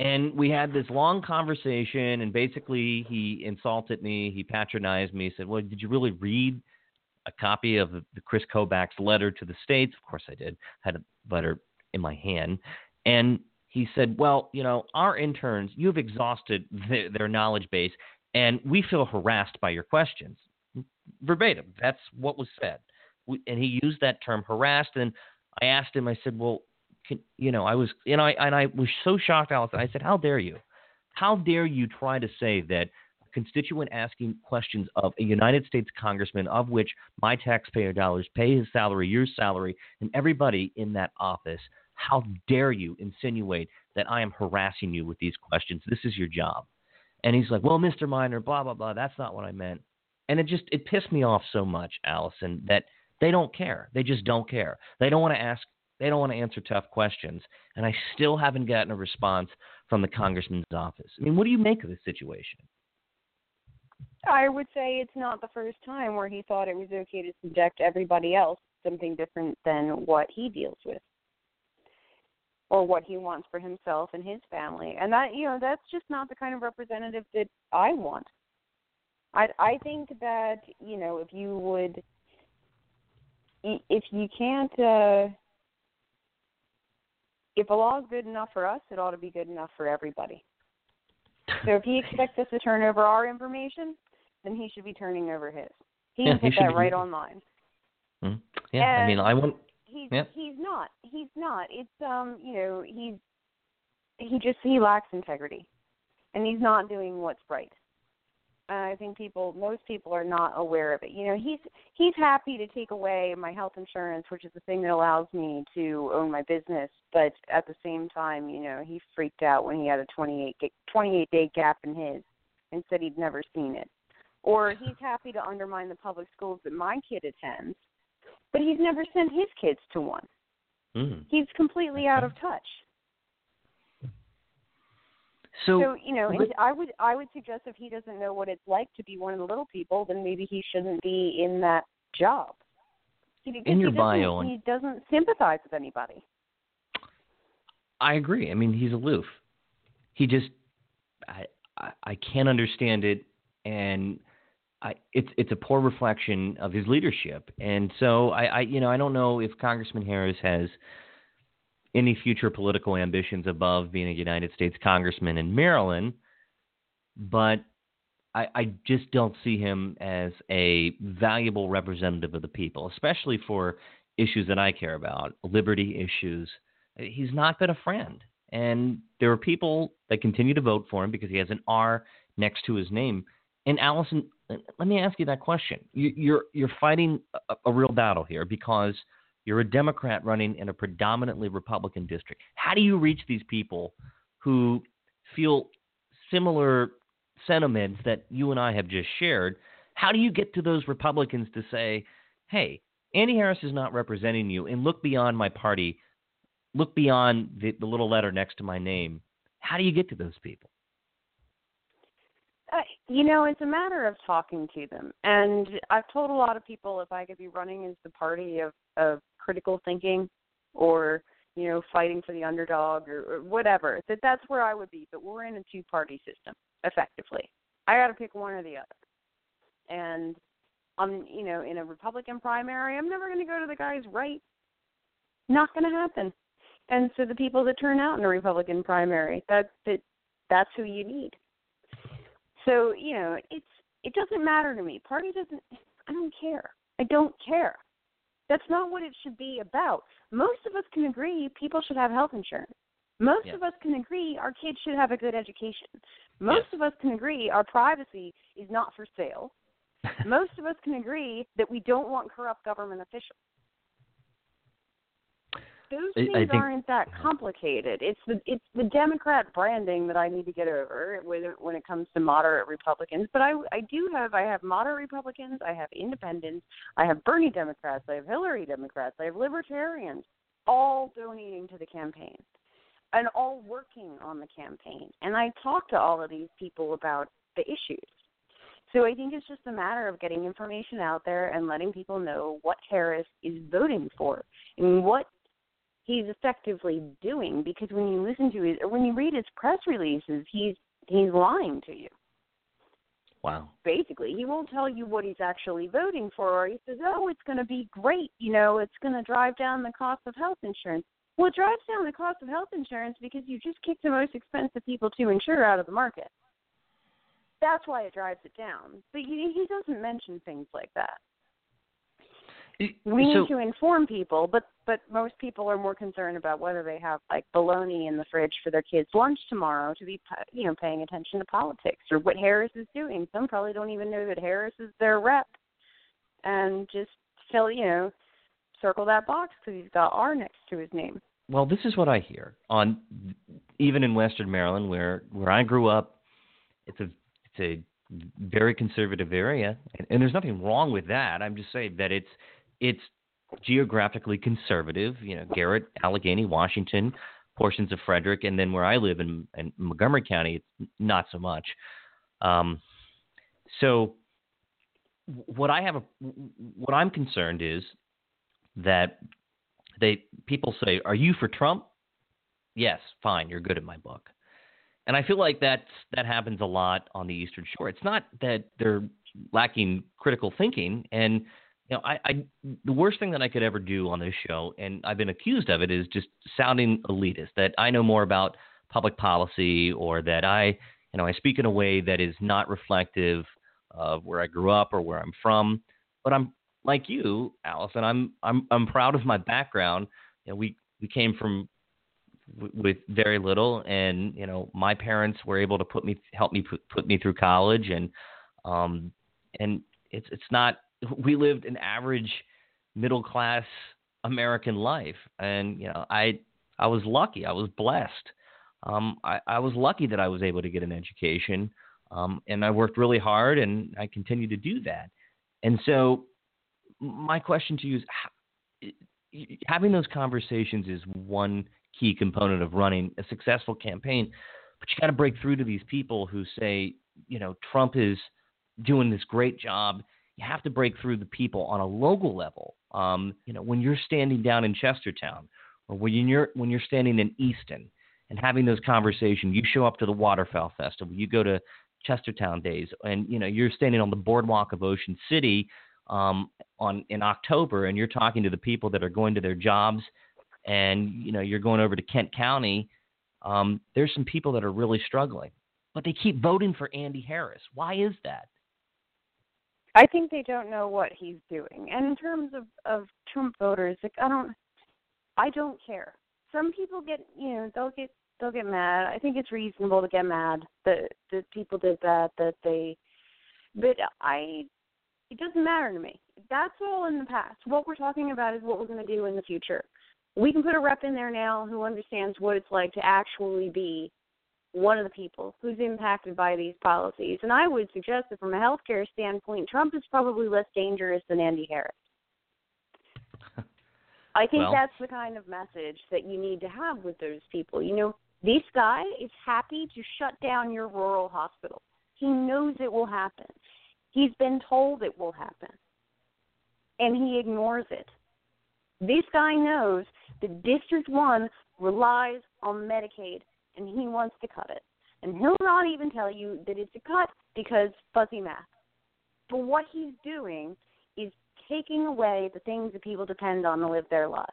And we had this long conversation, and basically he insulted me, he patronized me, he said, Well, did you really read a copy of the Chris Kobach's letter to the states? Of course I did. I had a letter in my hand. And he said, Well, you know, our interns, you've exhausted the, their knowledge base, and we feel harassed by your questions. Verbatim. That's what was said. We, and he used that term harassed. And I asked him, I said, Well, can, you know, I was, know, I, and I was so shocked, Allison. I said, how dare you? How dare you try to say that a constituent asking questions of a United States congressman, of which my taxpayer dollars pay his salary, your salary, and everybody in that office, how dare you insinuate that I am harassing you with these questions? This is your job. And he's like, well, Mr. Miner, blah, blah, blah. That's not what I meant. And it just, it pissed me off so much, Allison, that they don't care. They just don't care. They don't want to ask they don't want to answer tough questions. And I still haven't gotten a response from the congressman's office. I mean, what do you make of this situation? I would say it's not the first time where he thought it was okay to subject everybody else something different than what he deals with or what he wants for himself and his family. And that you know, that's just not the kind of representative that I want. I I think that, you know, if you would if you can't uh if a law is good enough for us, it ought to be good enough for everybody. So if he expects us to turn over our information, then he should be turning over his. He yeah, can put that be, right online. Mm-hmm. Yeah, and I mean, I want. He's yeah. he's not. He's not. It's um, you know, he's he just he lacks integrity, and he's not doing what's right. I think people, most people, are not aware of it. You know, he's he's happy to take away my health insurance, which is the thing that allows me to own my business. But at the same time, you know, he freaked out when he had a 28 28 day gap in his, and said he'd never seen it. Or he's happy to undermine the public schools that my kid attends, but he's never sent his kids to one. Mm. He's completely out of touch. So, so you know, I would I would suggest if he doesn't know what it's like to be one of the little people, then maybe he shouldn't be in that job. Because in your he bio, he doesn't sympathize with anybody. I agree. I mean, he's aloof. He just, I, I, I can't understand it, and I, it's it's a poor reflection of his leadership. And so I, I, you know, I don't know if Congressman Harris has any future political ambitions above being a United States congressman in Maryland, but I, I, just don't see him as a valuable representative of the people, especially for issues that I care about, liberty issues. He's not been a friend. And there are people that continue to vote for him because he has an R next to his name. And Allison, let me ask you that question. You, you're you're fighting a, a real battle here because – you're a Democrat running in a predominantly Republican district. How do you reach these people who feel similar sentiments that you and I have just shared? How do you get to those Republicans to say, hey, Andy Harris is not representing you, and look beyond my party, look beyond the, the little letter next to my name? How do you get to those people? You know, it's a matter of talking to them. And I've told a lot of people if I could be running as the party of, of critical thinking or, you know, fighting for the underdog or, or whatever, that that's where I would be. But we're in a two party system, effectively. I got to pick one or the other. And I'm, you know, in a Republican primary, I'm never going to go to the guy's right. Not going to happen. And so the people that turn out in a Republican primary, that that that's who you need. So you know, it's it doesn't matter to me. Party doesn't. I don't care. I don't care. That's not what it should be about. Most of us can agree people should have health insurance. Most yeah. of us can agree our kids should have a good education. Most of us can agree our privacy is not for sale. *laughs* Most of us can agree that we don't want corrupt government officials those things I think, aren't that complicated. It's the it's the Democrat branding that I need to get over when when it comes to moderate Republicans. But I I do have I have moderate Republicans, I have independents, I have Bernie Democrats, I have Hillary Democrats, I have libertarians, all donating to the campaign and all working on the campaign. And I talk to all of these people about the issues. So I think it's just a matter of getting information out there and letting people know what Harris is voting for and what he's effectively doing. Because when you listen to his or when you read his press releases, he's he's lying to you. Wow. Basically, he won't tell you what he's actually voting for. Or he says, "Oh, it's going to be great. You know, it's going to drive down the cost of health insurance." Well, it drives down the cost of health insurance because you just kicked the most expensive people to insure out of the market. That's why it drives it down. But he, he doesn't mention things like that. We so, need to inform people, but but most people are more concerned about whether they have like bologna in the fridge for their kids' lunch tomorrow to be you know paying attention to politics or what Harris is doing. Some probably don't even know that Harris is their rep, and just fill you know circle that box because he's got R next to his name. Well, this is what I hear on even in Western Maryland, where where I grew up. It's a it's a very conservative area, and, and there's nothing wrong with that. I'm just saying that it's it's geographically conservative. You know, Garrett, Allegany, Washington, portions of Frederick, and then where I live in, in Montgomery County, it's not so much. Um, so, what I have a, what I'm concerned is that they people say, "Are you for Trump?" Yes, fine, you're good at my book. And I feel like that's that happens a lot on the Eastern Shore. It's not that they're lacking critical thinking, and you know, I, I the worst thing that I could ever do on this show, and I've been accused of it, is just sounding elitist. That I know more about public policy, or that I, you know, I speak in a way that is not reflective of where I grew up or where I'm from. But I'm like you, Allison. I'm I'm I'm proud of my background. You know, we we came from w- with very little, and you know, my parents were able to put me help me put, put me through college, and um, and it's it's not we lived an average middle class American life, and you know, I I was lucky. I was blessed. Um, I, I was lucky that I was able to get an education, um, and I worked really hard, and I continue to do that. And so, my question to you is, having those conversations is one key component of running a successful campaign. But you got to break through to these people who say, you know, Trump is doing this great job you have to break through the people on a local level. Um, you know, when you're standing down in Chestertown, or when you're when you're standing in Easton and having those conversations, you show up to the Waterfowl Festival, you go to Chestertown Days, and you know you're standing on the boardwalk of Ocean City um, on in October, and you're talking to the people that are going to their jobs, and you know you're going over to Kent County. Um, there's some people that are really struggling, but they keep voting for Andy Harris. Why is that? I think they don't know what he's doing. And in terms of of Trump voters, like I don't I don't care. Some people get, you know, they'll get they'll get mad. I think it's reasonable to get mad that that people did that that they but I it doesn't matter to me. That's all in the past. What we're talking about is what we're going to do in the future. We can put a rep in there now who understands what it's like to actually be one of the people who's impacted by these policies. And I would suggest that from a healthcare standpoint, Trump is probably less dangerous than Andy Harris. *laughs* I think well. that's the kind of message that you need to have with those people. You know, this guy is happy to shut down your rural hospital. He knows it will happen. He's been told it will happen. And he ignores it. This guy knows that District 1 relies on Medicaid and he wants to cut it. And he'll not even tell you that it's a cut because fuzzy math. But what he's doing is taking away the things that people depend on to live their lives.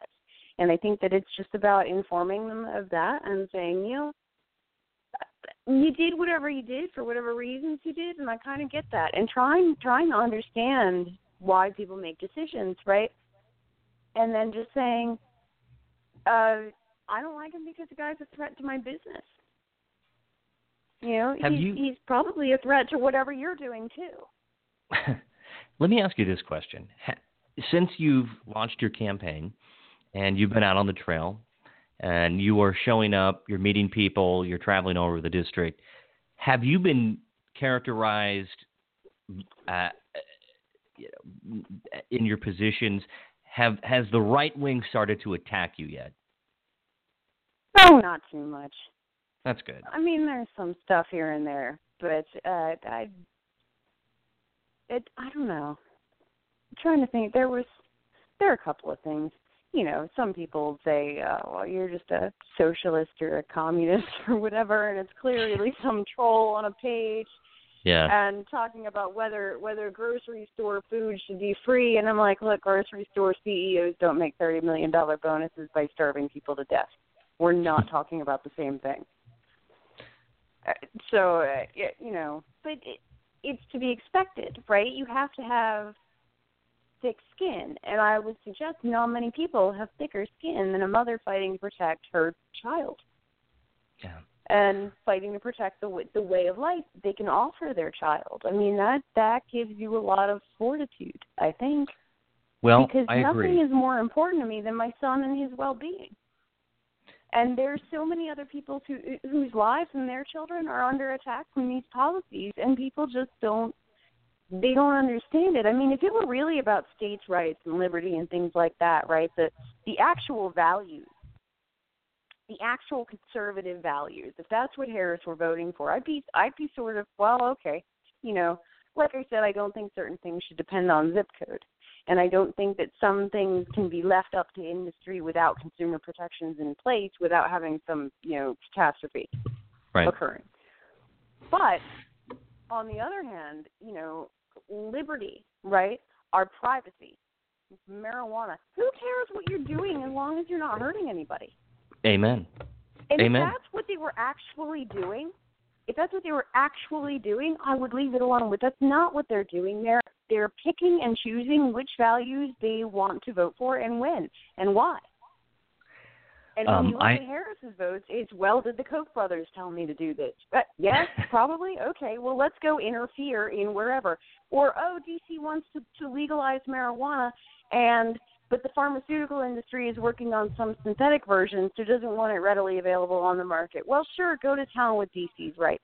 And I think that it's just about informing them of that and saying, you know, you did whatever you did for whatever reasons you did, and I kind of get that. And trying trying to understand why people make decisions, right? And then just saying, uh, I don't like him because the guy's a threat to my business. You know, Have he's, you... he's probably a threat to whatever you're doing too. *laughs* Let me ask you this question: Since you've launched your campaign and you've been out on the trail and you are showing up, you're meeting people, you're traveling all over the district, have you been characterized uh, in your positions? Have has the right wing started to attack you yet? Oh, not too much. That's good. I mean, there's some stuff here and there, but uh, I it I don't know. I'm trying to think. There was there are a couple of things. You know, some people say, uh, "Well, you're just a socialist or a communist *laughs* or whatever," and it's clearly *laughs* some troll on a page Yeah. and talking about whether whether grocery store food should be free. And I'm like, look, grocery store CEOs don't make thirty million dollar bonuses by starving people to death. We're not talking about the same thing. Uh, So, uh, you know, but it, it's to be expected, right? You have to have thick skin, and I would suggest not many people have thicker skin than a mother fighting to protect her child Yeah. and fighting to protect the the way of life they can offer their child. I mean that that gives you a lot of fortitude, I think, Well, because I nothing agree. is more important to me than my son and his well-being. And there's so many other people who, whose lives and their children are under attack from these policies, and people just don't they don't understand it. I mean, if it were really about states' rights and liberty and things like that, right? The the actual values the actual conservative values. If that's what Harris were voting for, I'd be I'd be sort of well, okay, you know, like I said, I don't think certain things should depend on zip code, and I don't think that some things can be left up to industry without consumer protections in place, without having some you know catastrophe Right. occurring. But on the other hand, you know, liberty, right? Our privacy, marijuana. Who cares what you're doing as long as you're not hurting anybody? Amen. And Amen. if that's what they were actually doing, if that's what they were actually doing, I would leave it alone. But that's not what they're doing. They're they're picking and choosing which values they want to vote for and when and why. And when Um, you look I- at Harris's votes, it's well, did the Koch brothers tell me to do this? But yes, *laughs* probably. Okay, well, let's go interfere in wherever. Or oh, DC wants to, to legalize marijuana, and but the pharmaceutical industry is working on some synthetic version, so doesn't want it readily available on the market. Well, sure, go to town with DC's right.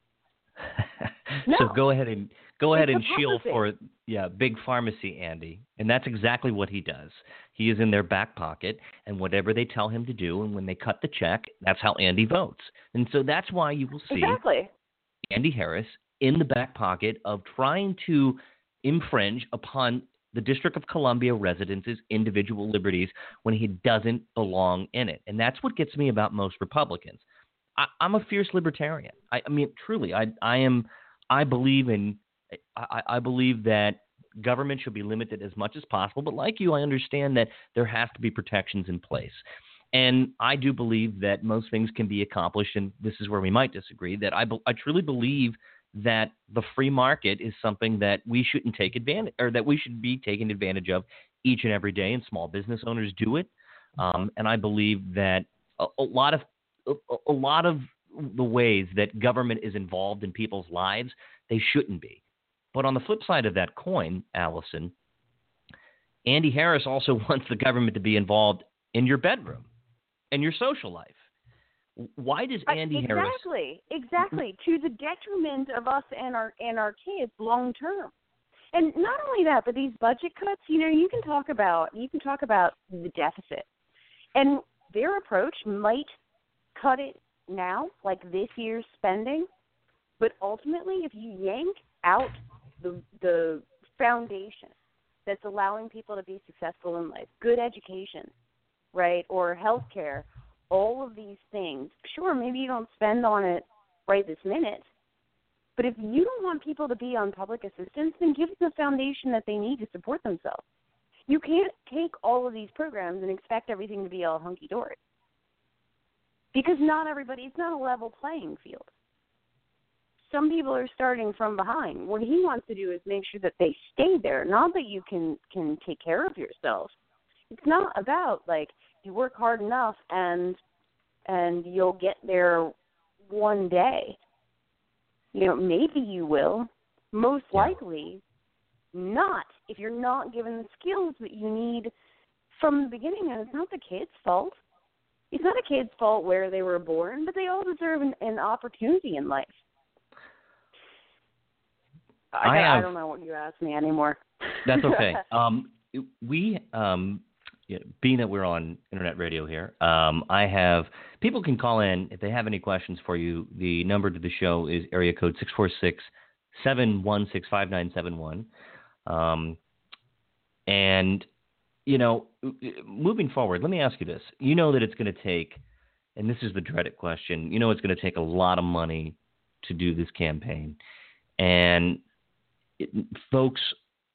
*laughs* so go ahead and go ahead It's and shield for yeah, big pharmacy, Andy, and that's exactly what he does. He is in their back pocket, and whatever they tell him to do, and when they cut the check, that's how Andy votes. And so that's why you will see Exactly. Andy Harris in the back pocket of trying to infringe upon the District of Columbia residents' individual liberties when he doesn't belong in it. And that's what gets me about most Republicans. I, I'm a fierce libertarian. I, I mean, truly, I, I am. I believe in. I, I believe that government should be limited as much as possible. But like you, I understand that there has to be protections in place. And I do believe that most things can be accomplished, and this is where we might disagree. That I, I truly believe that the free market is something that we shouldn't take advantage, or that we should be taking advantage of each and every day, and small business owners do it. Um, and I believe that a, a lot of a, a lot of the ways that government is involved in people's lives, they shouldn't be. But on the flip side of that coin, Allison, Andy Harris also *laughs* wants the government to be involved in your bedroom and your social life. Why does Uh, Andy Harris? exactly, exactly, to the detriment of us and our and our kids long term. And not only that, but these budget cuts. You know, you can talk about you can talk about the deficit, and their approach might cut it now, like this year's spending. But ultimately, if you yank out the the foundation that's allowing people to be successful in life, good education, right, or health care, all of these things. Sure, maybe you don't spend on it right this minute, but if you don't want people to be on public assistance, then give them the foundation that they need to support themselves. You can't take all of these programs and expect everything to be all hunky dory. Because not everybody, it's not a level playing field. Some people are starting from behind. What he wants to do is make sure that they stay there, not that you can can take care of yourself. It's not about like you work hard enough and and you'll get there one day. You know, maybe you will. Most Yeah. likely not if you're not given the skills that you need from the beginning and it's not the kid's fault. It's not a kid's fault where they were born, but they all deserve an, an opportunity in life. I, I I don't know what you asked me anymore. That's okay. *laughs* um, we, um, you know, being that we're on internet radio here, um, I have people can call in if they have any questions for you. The number to the show is area code six four six seven one six five nine seven one. Um, and you know, moving forward, let me ask you this: you know that it's going to take, and this is the dreaded question. You know, it's going to take a lot of money to do this campaign, and it, folks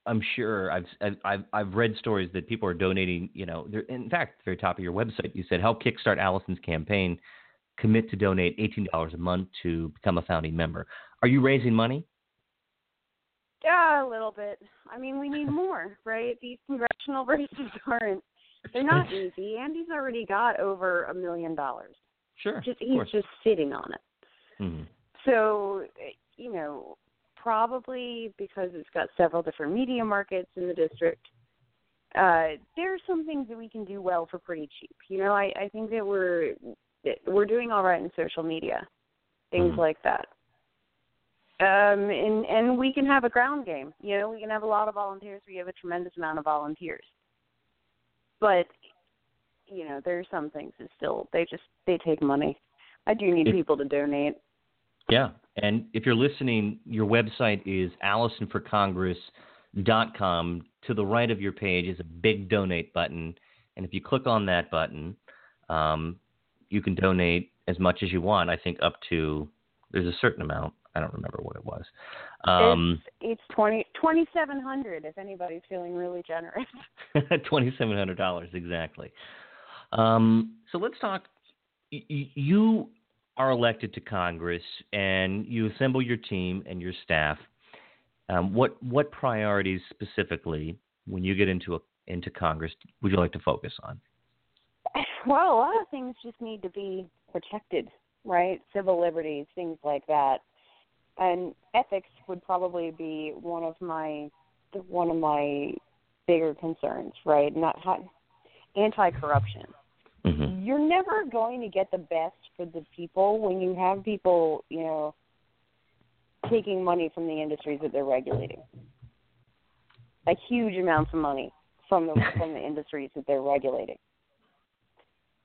I'm sure I've, I've I've read stories that people are donating. You know, in fact, very top of your website, you said help kickstart Allison's campaign. Commit to donate eighteen dollars a month to become a founding member. Are you raising money? Yeah, a little bit. I mean, we need *laughs* more, right? These congressional *laughs* races aren't. They're not easy. Andy's already got over a million dollars. Sure. Just he's just sitting on it. Mm-hmm. So, you know, probably because it's got several different media markets in the district. Uh, there are some things that we can do well for pretty cheap. You know, I, I think that we're we're doing all right in social media, things mm-hmm. like that. Um, and and we can have a ground game. You know, we can have a lot of volunteers. We have a tremendous amount of volunteers, but you know, there are some things that still they just they take money. I do need people to donate. Yeah. And if you're listening, your website is AllisonForCongress.com. To the right of your page is a big donate button. And if you click on that button, um, you can donate as much as you want. I think up to, there's a certain amount. I don't remember what it was. Um, it's, it's twenty twenty seven hundred. If anybody's feeling really generous. *laughs* twenty seven hundred dollars exactly. Um, so let's talk. You are elected to Congress and you assemble your team and your staff, um, what what priorities specifically, when you get into a, into Congress, would you like to focus on? *laughs* Well, a lot of things just need to be protected, right? Civil liberties, things like that, and ethics would probably be one of my one of my bigger concerns, right? Not anti-corruption Mm-hmm. You're never going to get the best for the people when you have people, you know, taking money from the industries that they're regulating. A huge amounts of money from the *laughs* from the industries that they're regulating.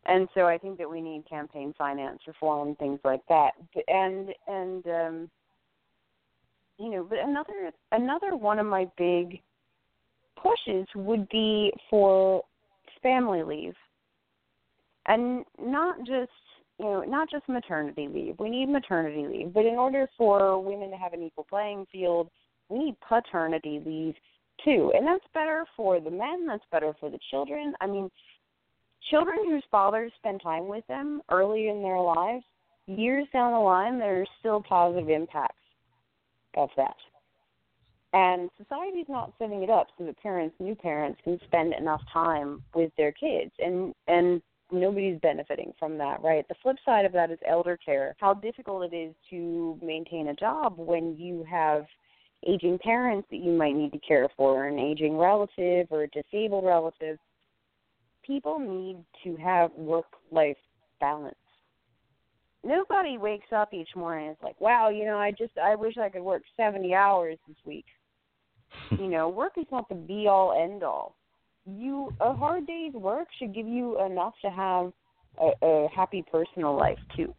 And so I think that we need campaign finance reform, things like that. And and um you know, but another another one of my big pushes would be for family leave and not just you know not just maternity leave. We need maternity leave, but in order for women to have an equal playing field, we need paternity leave too, and that's better for the men. That's better for the children. I mean, children whose fathers spend time with them early in their lives, years down the line, there are still positive impacts of that. And society's not setting it up so that parents, new parents, can spend enough time with their kids. And and nobody's benefiting from that, right? The flip side of that is elder care. How difficult it is to maintain a job when you have aging parents that you might need to care for, an aging relative or a disabled relative. People need to have work life balance. Nobody wakes up each morning and is like, wow, you know, I just, I wish I could work 70 hours this week. *laughs* you know, work is not the be all end all you a hard day's work should give you enough to have a, a happy personal life too.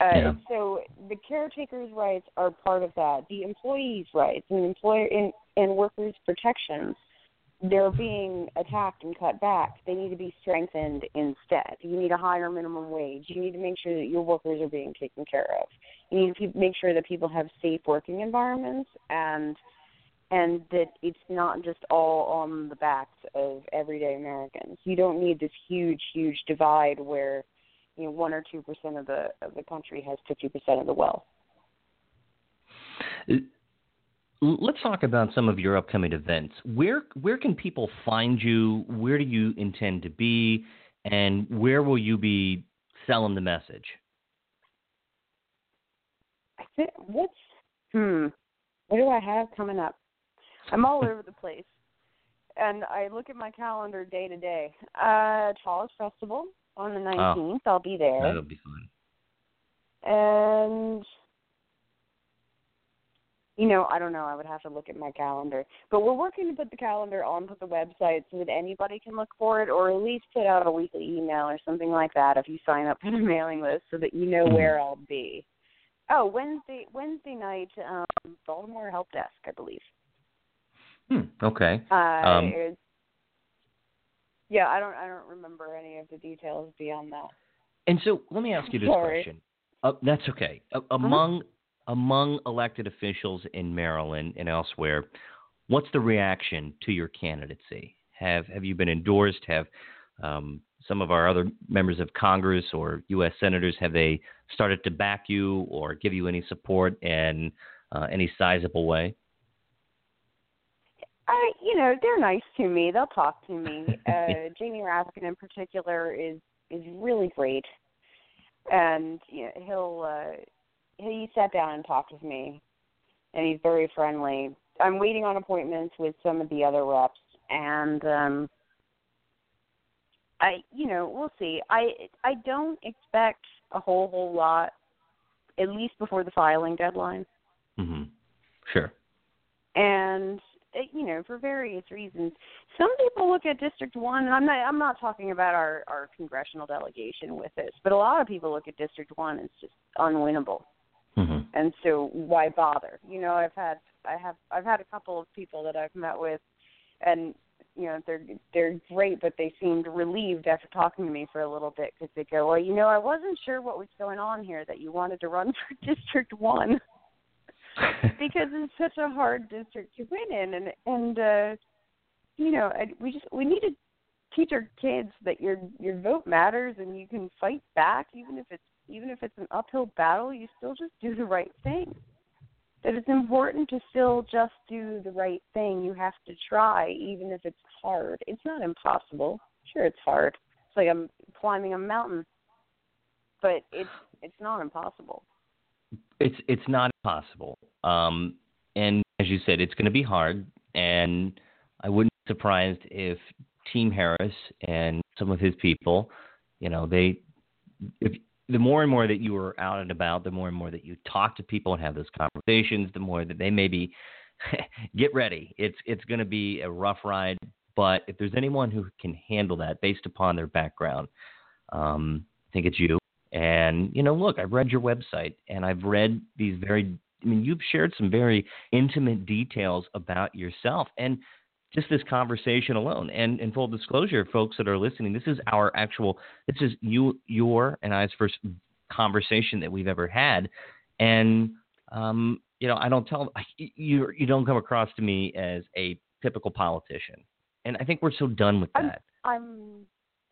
Uh, yeah. So the caretakers' rights are part of that. The employees' rights and employer and, and workers' protections, they're being attacked and cut back. They need to be strengthened instead. You need a higher minimum wage. You need to make sure that your workers are being taken care of. You need to make sure that people have safe working environments and and that it's not just all on the backs of everyday Americans. You don't need this huge, huge divide where you know one or two percent of the of the country has fifty percent of the wealth. Let's talk about some of your upcoming events. Where where can people find you? Where do you intend to be, and where will you be selling the message? I think what's hmm. What do I have coming up? I'm all over the place. And I look at my calendar day to day. Uh Chalice Festival on the 19th. Oh, I'll be there. That'll be fun. And you know, I don't know. I would have to look at my calendar. But we're working to put the calendar onto the website so that anybody can look for it, or at least put out a weekly email or something like that if you sign up for the *laughs* mailing list, so that you know mm-hmm. where I'll be. Oh, Wednesday Wednesday night, um, Baltimore Help Desk, I believe. Hmm. Okay. Uh, Um, yeah, I don't I don't remember any of the details beyond that. And so let me ask you this Sorry. question. Uh, that's okay. Uh, among among elected officials in Maryland and elsewhere, what's the reaction to your candidacy? Have have you been endorsed? Have um, some of our other members of Congress or U.S. senators have they started to back you or give you any support in uh, any sizable way? I, you know, they're nice to me. They'll talk to me. *laughs* Uh, Jamie Raskin in particular is is really great, and you know, he'll uh, he sat down and talked with me, and he's very friendly. I'm waiting on appointments with some of the other reps, and um, I, you know, we'll see. I I don't expect a whole whole lot, at least before the filing deadline hmm Sure. and uh, you know for various reasons. Some people look at district 1 and I'm not I'm not talking about our our congressional delegation with this but a lot of people look at district 1 as just unwinnable. Hmm and so why bother? You know I've had I have I've had a couple of people that I've met with and you know they're they're great but they seemed relieved after talking to me for a little bit because they go well you know I wasn't sure what was going on here that you wanted to run *laughs* for district 1 *laughs* because it's such a hard district to win in and and uh you know I, we just we need to teach our kids that your your vote matters and you can fight back even if it's even if it's an uphill battle you still just do the right thing. That it's important to still just do the right thing. You have to try even if it's hard. It's not impossible. Sure it's hard. It's like i'm climbing a mountain but it's it's not impossible It's it's not impossible. Um, and as you said, it's going to be hard. And I wouldn't be surprised if Team Harris and some of his people, you know, they, if the more and more that you are out and about, the more and more that you talk to people and have those conversations, the more that they maybe *laughs* get ready. It's it's going to be a rough ride. But if there's anyone who can handle that based upon their background, um, I think it's you. And you know, look, I've read your website and I've read these very. I mean, you've shared some very intimate details about yourself and just this conversation alone. And in full disclosure, folks that are listening, this is our actual. This is you, your, and I's first conversation that we've ever had. And um, you know, I don't tell you. You don't come across to me as a typical politician. And I think we're so done with I'm- that. I'm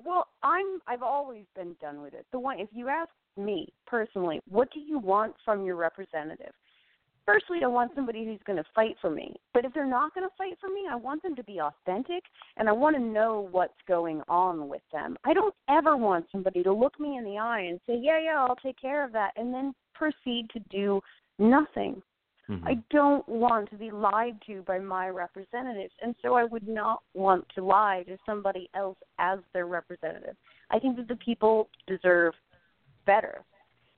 well, I'm I've always been done with it. The one if you ask me personally, what do you want from your representative? Firstly, I want somebody who's going to fight for me. But if they're not going to fight for me, I want them to be authentic and I want to know what's going on with them. I don't ever want somebody to look me in the eye and say, "Yeah, yeah, I'll take care of that," and then proceed to do nothing. Mhm. I don't want to be lied to by my representatives, and so I would not want to lie to somebody else as their representative. I think that the people deserve better.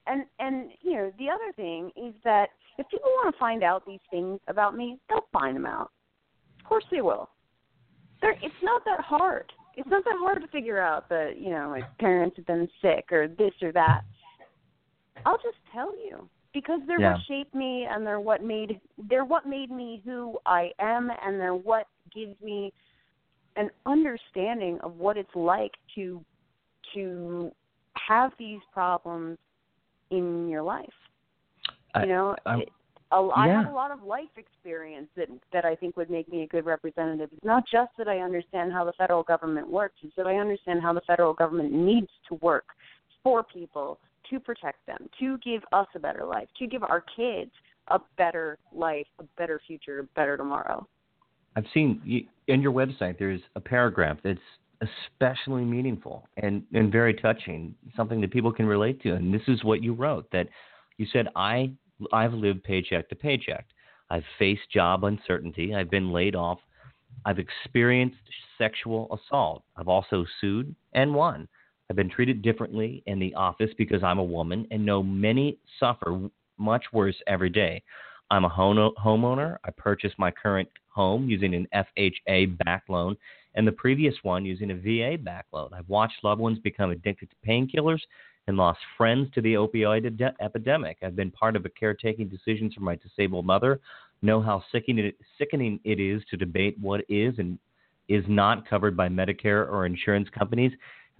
And and you know, the other thing is that if people want to find out these things about me, they'll find them out. Of course they will. They're, it's not that hard. It's not that hard to figure out that, you know, my parents have been sick or this or that. I'll just tell you because they're Yeah. what shaped me and they're what made they're what made me who I am and they're what gives me an understanding of what it's like to to have these problems in your life. I- you know, I- it, a, I have a lot of life experience that that I think would make me a good representative. It's not just that I understand how the federal government works; it's that I understand how the federal government needs to work for people to protect them, to give us a better life, to give our kids a better life, a better future, a better tomorrow. I've seen in your website. There's a paragraph that's especially meaningful and and very touching, something that people can relate to. And this is what you wrote that you said I I've lived paycheck to paycheck. I've faced job uncertainty. I've been laid off. I've experienced sexual assault. I've also sued and won. I've been treated differently in the office because I'm a woman and know many suffer much worse every day. I'm a home- homeowner. I purchased my current home using an FHA back loan and the previous one using a VA back loan. I've watched loved ones become addicted to painkillers and lost friends to the opioid ed- epidemic. I've been part of the caretaking decisions for my disabled mother, know how sickening it, sickening it is to debate what is and is not covered by Medicare or insurance companies,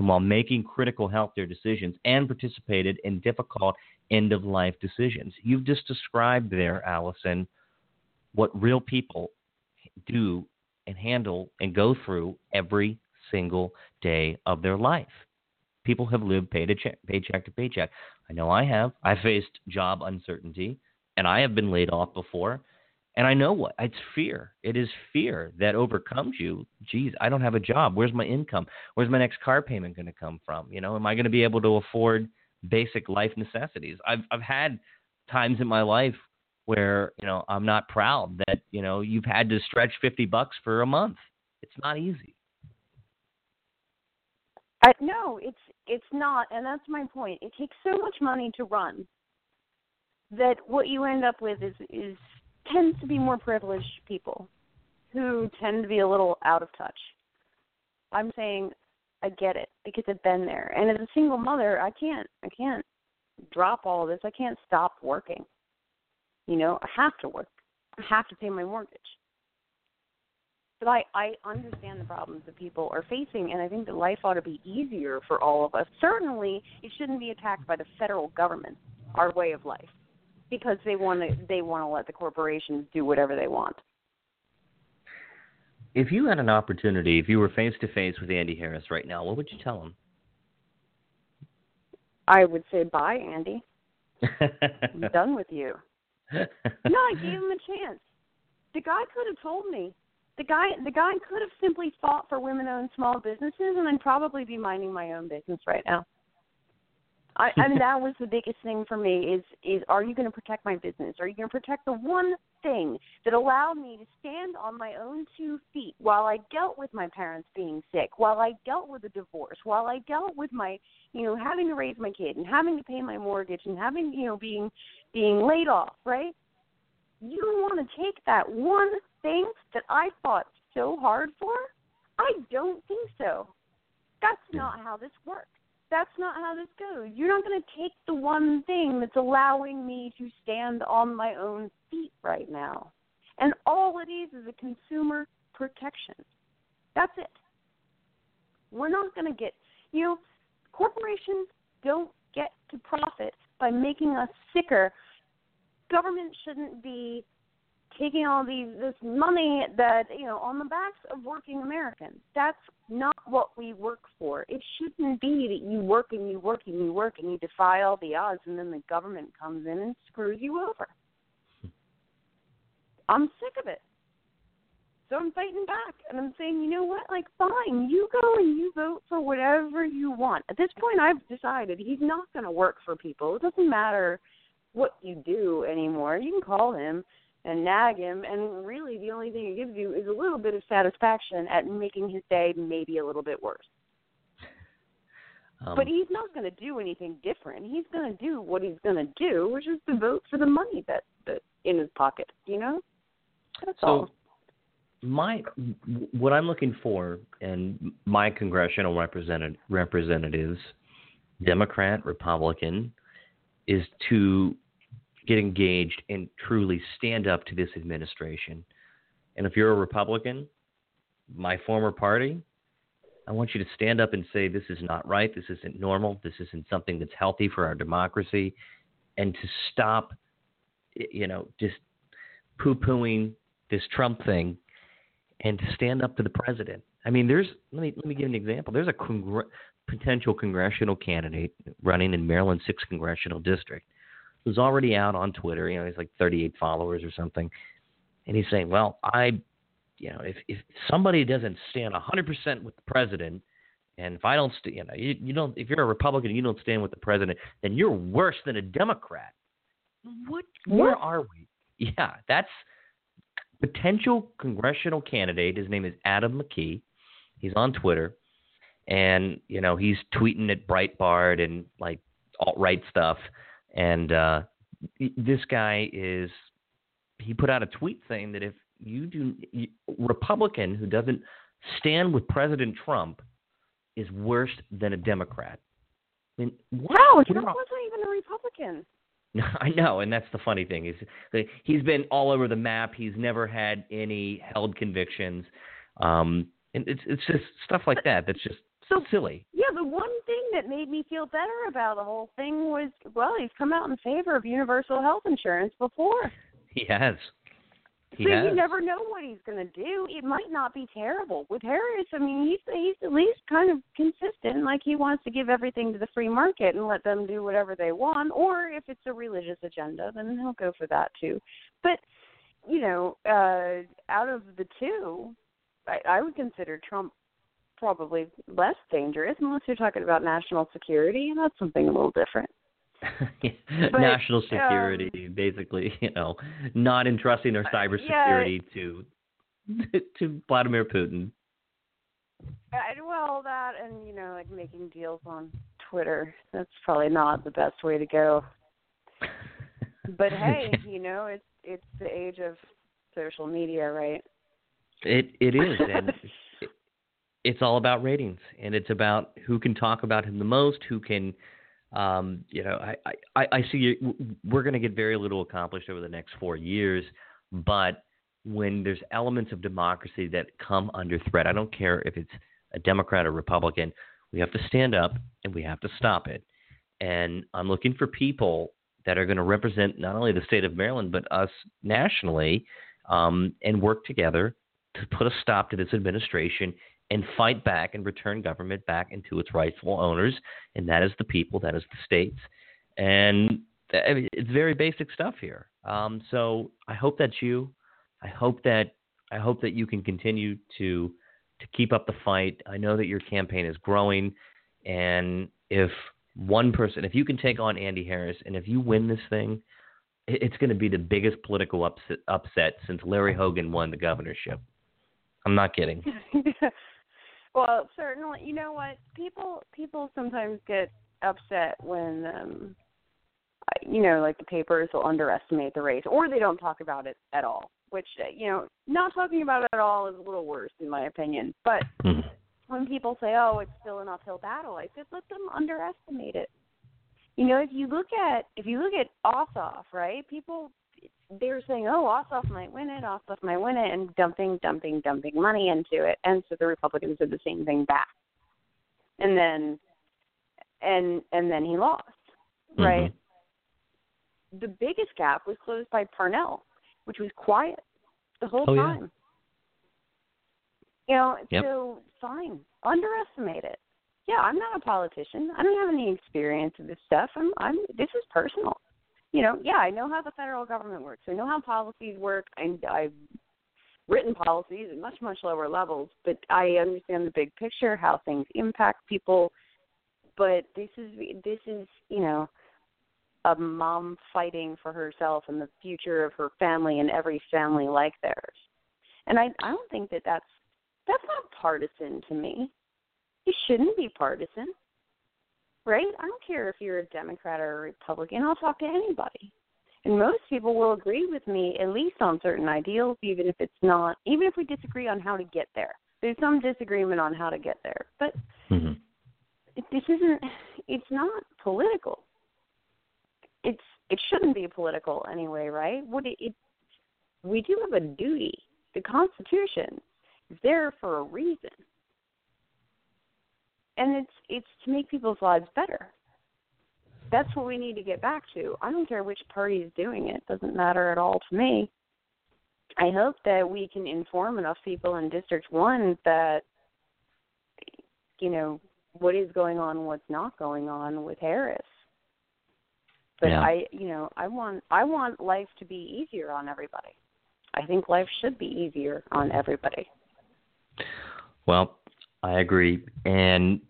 while making critical healthcare decisions and participated in difficult end of life decisions. You've just described there, Allison, what real people do and handle and go through every single day of their life. People have lived paycheck, paycheck to paycheck. I know I have. I faced job uncertainty, and I have been laid off before. And I know what it's fear. It is fear that overcomes you. Geez, I don't have a job. Where's my income? Where's my next car payment going to come from? You know, am I going to be able to afford basic life necessities? I've I've had times in my life where you know I'm not proud that you know you've had to stretch fifty bucks for a month. It's not easy. I, no, it's it's not, and that's my point. It takes so much money to run that what you end up with is is tends to be more privileged people who tend to be a little out of touch. I'm saying I get it because I've been there. And as a single mother, I can't I can't drop all of this. I can't stop working. You know, I have to work. I have to pay my mortgage. But I, I understand the problems that people are facing, and I think that life ought to be easier for all of us. Certainly, it shouldn't be attacked by the federal government, our way of life because they want to they want to let the corporations do whatever they want. If you had an opportunity, if you were face to face with Andy Harris right now, what would you tell him? I would say bye, Andy. I'm *laughs* done with you. no, I gave him a chance. The guy could have told me. The guy the guy could have simply fought for women owned small businesses and I'd probably be minding my own business right now. I, I mean *laughs* that was the biggest thing for me is is are you going to protect my business? Are you going to protect the one thing that allowed me to stand on my own two feet while I dealt with my parents being sick, while I dealt with a divorce, while I dealt with my you know having to raise my kid and having to pay my mortgage and having you know being being laid off, right? You want to take that one thing that I fought so hard for? I don't think so. That's not how this works that's not how this goes. You're not going to take the one thing that's allowing me to stand on my own feet right now. And all it is is a consumer protection. That's it. We're not going to get, you know, corporations don't get to profit by making us sicker. Government shouldn't be taking all these this money that you know on the backs of working Americans. That's not what we work for. It shouldn't be that you work and you work and you work and you defy all the odds, and then the government comes in and screws you over. I'm sick of it. So I'm fighting back and I'm saying, you know what? Like, fine, you go and you vote for whatever you want. At this point, I've decided he's not going to work for people. It doesn't matter what you do anymore. You can call him and nag him and really the only thing it gives you is a little bit of satisfaction at making his day maybe a little bit worse. Um, but he's not going to do anything different. He's going to do what he's going to do, which is to vote for the money that that in his pocket. You know, that's so all. My what I'm looking for, and my congressional represented representatives, Democrat, Republican, is to get engaged and truly stand up to this administration. And if you're a Republican, my former party, I want you to stand up and say, this is not right. This isn't normal. This isn't something that's healthy for our democracy. And to stop, you know, just poo pooing this Trump thing and to stand up to the president. I mean, there's, let me, let me give an example. There's a congr- potential congressional candidate running in Maryland's 6th congressional district who's already out on Twitter. You know, he's like 38 followers or something, and he's saying, "Well, I, you know, if if somebody doesn't stand 100% with the president, and if I don't, st- you know, you, you don't, if you're a Republican, and you don't stand with the president, then you're worse than a Democrat." What? Where are we? Yeah, that's potential congressional candidate. His name is Adam McKee. He's on Twitter, and you know he's tweeting at Breitbart and like alt right stuff. And uh, this guy is, he put out a tweet saying that if you do, you, Republican who doesn't stand with President Trump is worse than a Democrat. I mean, wow, Trump wasn't even a Republican. *laughs* I know, and that's the funny thing is he's been all over the map. He's never had any held convictions, um, and it's it's just stuff like that that's just so silly. Yeah, the one thing that made me feel better about the whole thing was, well, he's come out in favor of universal health insurance before. *laughs* He has. He so has. you never know what he's going to do. It might not be terrible with Harris. I mean, he's he's at least kind of consistent. Like he wants to give everything to the free market and let them do whatever they want. Or if it's a religious agenda, then he'll go for that too. But you know, uh out of the two, I, I would consider Trump probably less dangerous unless you're talking about national security, and that's something a little different. *laughs* but, national security, um, basically, *laughs* you know, not entrusting our cybersecurity yeah, to *laughs* to Vladimir Putin. well, that and you know, like making deals on Twitter. That's probably not the best way to go. But hey, you know, it's it's the age of social media, right? It it is, and it's all about ratings, and it's about who can talk about him the most, who can, um, you know, I I, I see we're going to get very little accomplished over the next four years, but when there's elements of democracy that come under threat, I don't care if it's a Democrat or Republican, we have to stand up and we have to stop it. And I'm looking for people that are going to represent not only the state of Maryland but us nationally, um, and work together to put a stop to this administration and fight back and return government back into its rightful owners, and that is the people, that is the states. And mean, it's very basic stuff here. Um, so I hope that you, I hope that I hope that you can continue to to keep up the fight. I know that your campaign is growing, and if one person, if you can take on Andy Harris, and if you win this thing, it's going to be the biggest political upset, upset since Larry Hogan won the governorship. I'm not kidding. *laughs* Well, certainly, you know what? People people sometimes get upset when um you know, like the papers will underestimate the race or they don't talk about it at all, which uh, you know, not talking about it at all is a little worse in my opinion. But mm-hmm. when people say, "Oh, it's still an uphill battle," I said, "Let them underestimate it." You know, if you look at if you look at Ossoff, right? People they were saying, "Oh, Ossoff might win it. Ossoff might win it," and dumping, dumping, dumping money into it. And so the Republicans did the same thing back. And then, and and then he lost, mm-hmm. right? The biggest gap was closed by Parnell, which was quiet the whole oh, time. Yeah. You know, yep. so fine, underestimate it. Yeah, I'm not a politician. I don't have any experience with this stuff. I'm, I'm. This is personal you know, yeah, I know how the federal government works. I know how policies work. I, I've written policies at much much lower levels, but I understand the big picture, how things impact people. But this is this is you know a mom fighting for herself and the future of her family and every family like theirs. And I I don't think that that's that's not partisan to me. It shouldn't be partisan right? I don't care if you're a Democrat or a Republican. I'll talk to anybody. And most people will agree with me at least on certain ideals, even if it's not, even if we disagree on how to get there. There's some disagreement on how to get there, but mm-hmm. this isn't. It's not political. It's it shouldn't be political anyway, right? What it, it we do have a duty. The Constitution is there for a reason and it's it's to make people's lives better. That's what we need to get back to. I don't care which party is doing it; doesn't matter at all to me. I hope that we can inform enough people in District One that you know what is going on, what's not going on with Harris. But yeah. I, you know, I want I want life to be easier on everybody. I think life should be easier on everybody. Well, I agree. And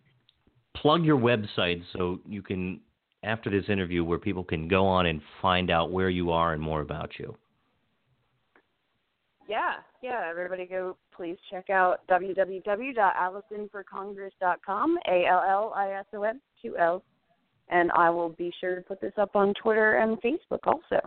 plug your website so you can, after this interview, where people can go on and find out where you are and more about you. Yeah, yeah. Everybody go, please check out www.allisonforcongress.com, A L L I S O N, two L's. And I will be sure to put this up on Twitter and Facebook also.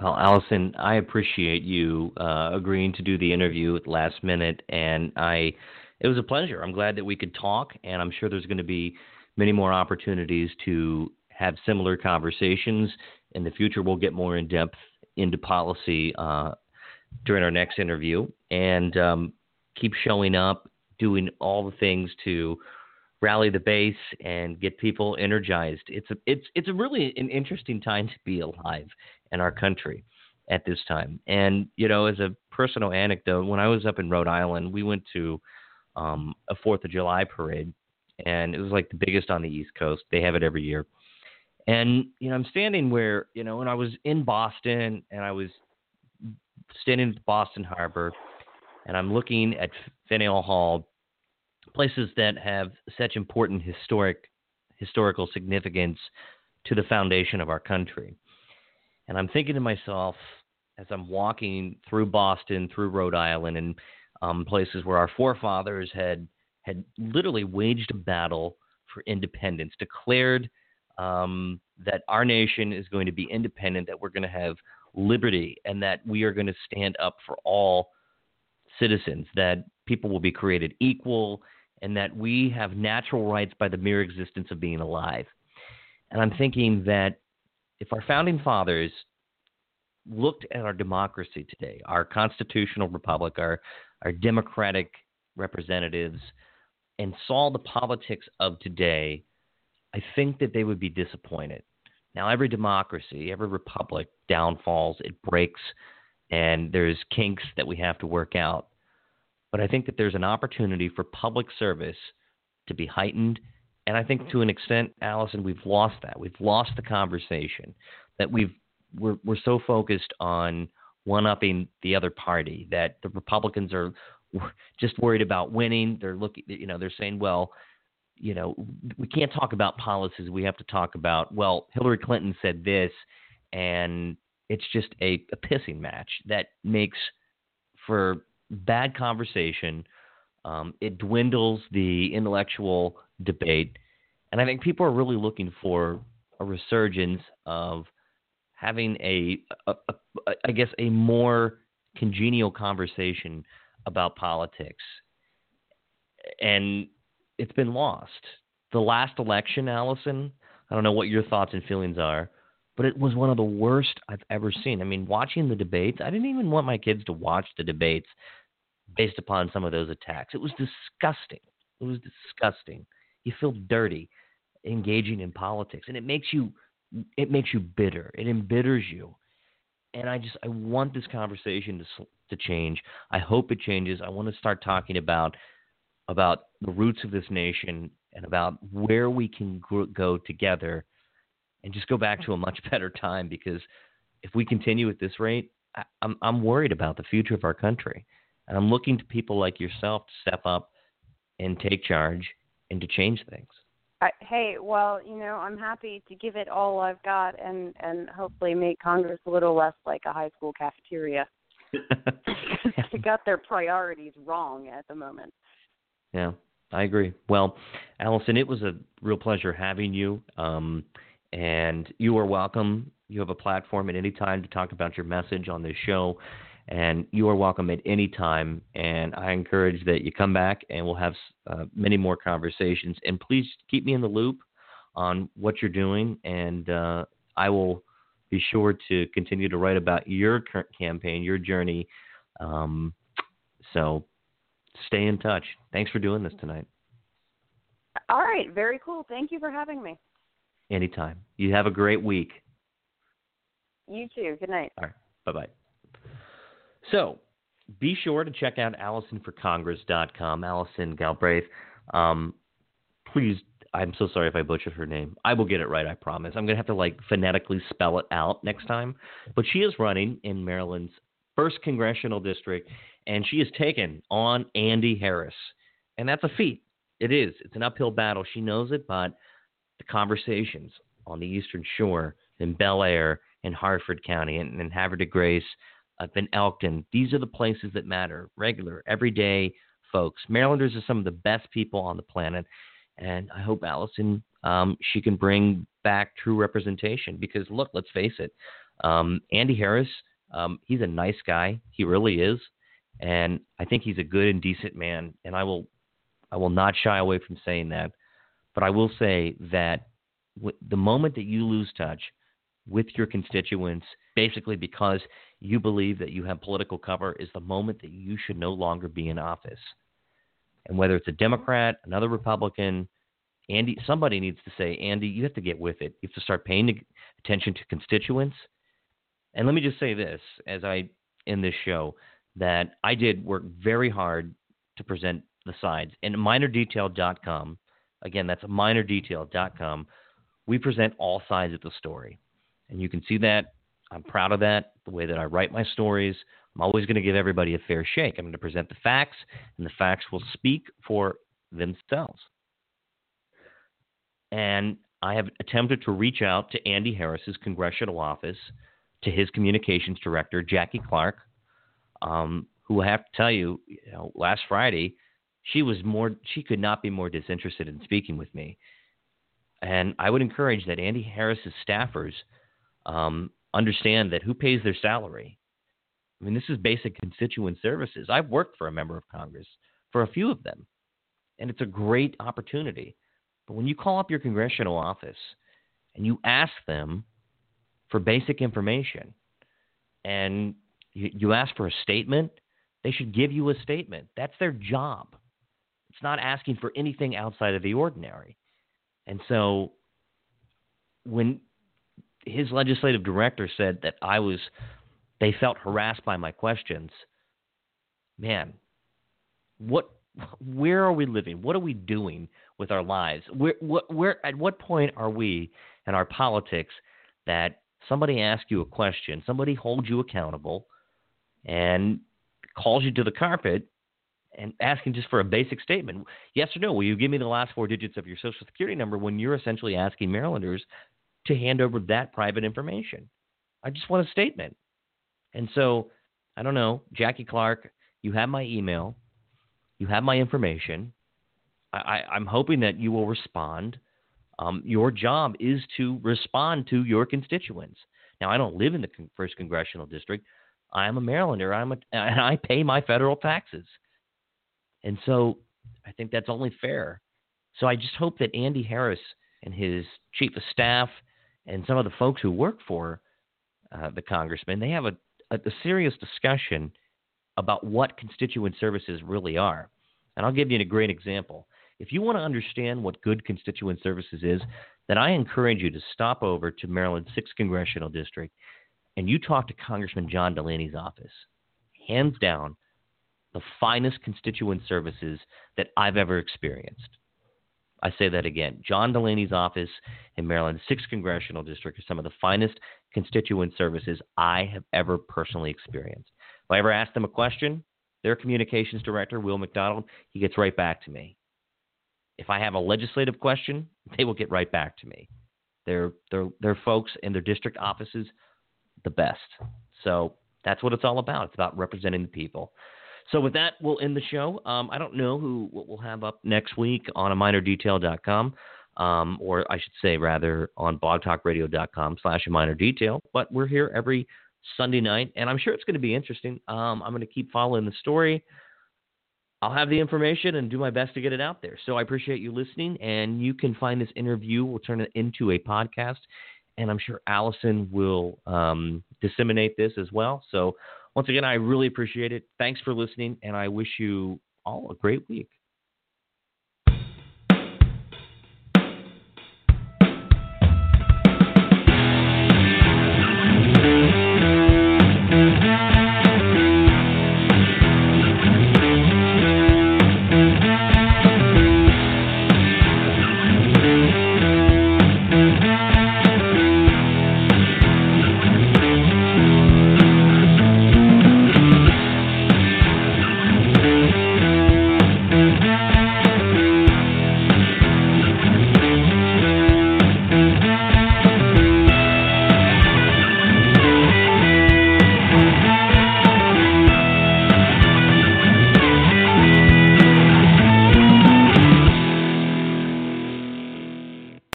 Well, Allison, I appreciate you uh, agreeing to do the interview at last minute, and I it was a pleasure. I'm glad that we could talk, and I'm sure there's going to be many more opportunities to have similar conversations. In the future, we'll get more in depth into policy uh, during our next interview and um, keep showing up, doing all the things to rally the base and get people energized. It's a it's it's a really an interesting time to be alive in our country at this time. And you know, as a personal anecdote, when I was up in Rhode Island, we went to um, a Fourth of July parade, and it was like the biggest on the East Coast. They have it every year. And you know, I'm standing where you know, when I was in Boston, and I was standing at Boston Harbor, and I'm looking at Faneuil Hall, places that have such important historic historical significance to the foundation of our country. And I'm thinking to myself as I'm walking through Boston, through Rhode Island, and um, places where our forefathers had had literally waged a battle for independence, declared um, that our nation is going to be independent, that we're going to have liberty, and that we are going to stand up for all citizens, that people will be created equal, and that we have natural rights by the mere existence of being alive. And I'm thinking that if our founding fathers looked at our democracy today, our constitutional republic, our, our democratic representatives, and saw the politics of today, I think that they would be disappointed. Now, every democracy, every republic downfalls, it breaks, and there's kinks that we have to work out. But I think that there's an opportunity for public service to be heightened. And I think to an extent, Allison, we've lost that. We've lost the conversation that we've we're we're so focused on one upping the other party that the Republicans are just worried about winning. They're looking, you know, they're saying, well, you know, we can't talk about policies. We have to talk about, well, Hillary Clinton said this, and it's just a, a pissing match that makes for bad conversation. Um, it dwindles the intellectual debate, and I think people are really looking for a resurgence of having a, a, a, a I guess a more congenial conversation about politics, and it's been lost. The last election, Allison, I don't know what your thoughts and feelings are, but it was one of the worst I've ever seen. I mean, watching the debates, I didn't even want my kids to watch the debates based upon some of those attacks. It was disgusting. It was disgusting. You feel dirty engaging in politics, and it makes you it makes you bitter. It embitters you. And I just I want this conversation to to change. I hope it changes. I want to start talking about about the roots of this nation and about where we can go together and just go back to a much *laughs* better time because if we continue at this rate, I, I'm I'm worried about the future of our country. And I'm looking to people like yourself to step up and take charge and to change things. I, hey, well, you know, I'm happy to give it all I've got and and hopefully make Congress a little less like a high school cafeteria. *laughs* they got their priorities wrong at the moment. Yeah, I agree. Well, Allison, it was a real pleasure having you. Um, and you are welcome. You have a platform at any time to talk about your message on this show and you are welcome at any time. And I encourage that you come back and we'll have uh, many more conversations. And please keep me in the loop on what you're doing, and uh, I will be sure to continue to write about your current campaign, your journey. Um, so stay in touch. Thanks for doing this tonight. All right, very cool. Thank you for having me. Anytime. You have a great week. You too. Good night. All right. Bye bye. So be sure to check out AllisonForCongress.com, Allison Galbraith. Um, please, I'm so sorry if I butchered her name. I will get it right, I promise. I'm going to have to like phonetically spell it out next time. But she is running in Maryland's first congressional district, and she has taken on Andy Harris. And that's a feat. It is. It's an uphill battle. She knows it, but the conversations on the Eastern Shore, in Bel Air, in Harford County, and in Havre de Grace, up in Elkton. These are the places that matter. Regular, everyday folks. Marylanders are some of the best people on the planet, and I hope Allison um, she can bring back true representation. Because look, let's face it, um, Andy Harris, um, he's a nice guy. He really is, and I think he's a good and decent man. And I will, I will not shy away from saying that. But I will say that the moment that you lose touch with your constituents, basically because you believe that you have political cover, is the moment that you should no longer be in office. And whether it's a Democrat, another Republican, Andy, somebody needs to say, Andy, you have to get with it. You have to start paying attention to constituents. And let me just say this as I end this show that I did work very hard to present the sides. And aminerdetail.com, again, that's aminerdetail.com, we present all sides of the story. And you can see that. I'm proud of that, the way that I write my stories. I'm always going to give everybody a fair shake. I'm going to present the facts, and the facts will speak for themselves. And I have attempted to reach out to Andy Harris's congressional office, to his communications director, Jackie Clark, um, who I have to tell you, you know, last Friday, she was more, she could not be more disinterested in speaking with me. And I would encourage that Andy Harris's staffers um, understand that who pays their salary. I mean, this is basic constituent services. I've worked for a member of Congress for a few of them, and it's a great opportunity. But when you call up your congressional office and you ask them for basic information and you, you ask for a statement, they should give you a statement. That's their job. It's not asking for anything outside of the ordinary. And so when his legislative director said that I was, they felt harassed by my questions, man, what, where are we living? What are we doing with our lives? Where, what, where, at what point are we in our politics that somebody asks you a question, somebody holds you accountable, and calls you to the carpet and asking just for a basic statement. Yes or no, will you give me the last four digits of your social security number when you're essentially asking Marylanders to hand over that private information? I just want a statement. And so, I don't know, Jackie Clark, you have my email, you have my information. I, am hoping that you will respond. Um, your job is to respond to your constituents. Now, I don't live in the first congressional district, I am a Marylander. I'm a, and I pay my federal taxes. And so I think that's only fair. So I just hope that Andy Harris and his chief of staff and some of the folks who work for uh, the congressman, they have a, a, a serious discussion about what constituent services really are. And I'll give you a great example. If you want to understand what good constituent services is, then I encourage you to stop over to Maryland's 6th Congressional District and you talk to Congressman John Delaney's office, hands down, the finest constituent services that I've ever experienced. I say that again. John Delaney's office in Maryland's 6th Congressional District is some of the finest constituent services I have ever personally experienced. If I ever ask them a question, their communications director, Will McDonald, he gets right back to me. If I have a legislative question, *laughs* they will get right back to me. Their, their, their folks in their district offices the best. So that's what it's all about. It's about representing the people. So with that, we'll end the show. Um, I don't know who what we'll have up next week on aminerdetail.com, um, or I should say rather on blogtalkradio.com slash a miner detail. But we're here every Sunday night, and I'm sure it's going to be interesting. Um, I'm going to keep following the story. I'll have the information and do my best to get it out there. So I appreciate you listening, and you can find this interview. We'll turn it into a podcast and I'm sure Allison will um, disseminate this as well. So, once again, I really appreciate it. Thanks for listening, and I wish you all a great week.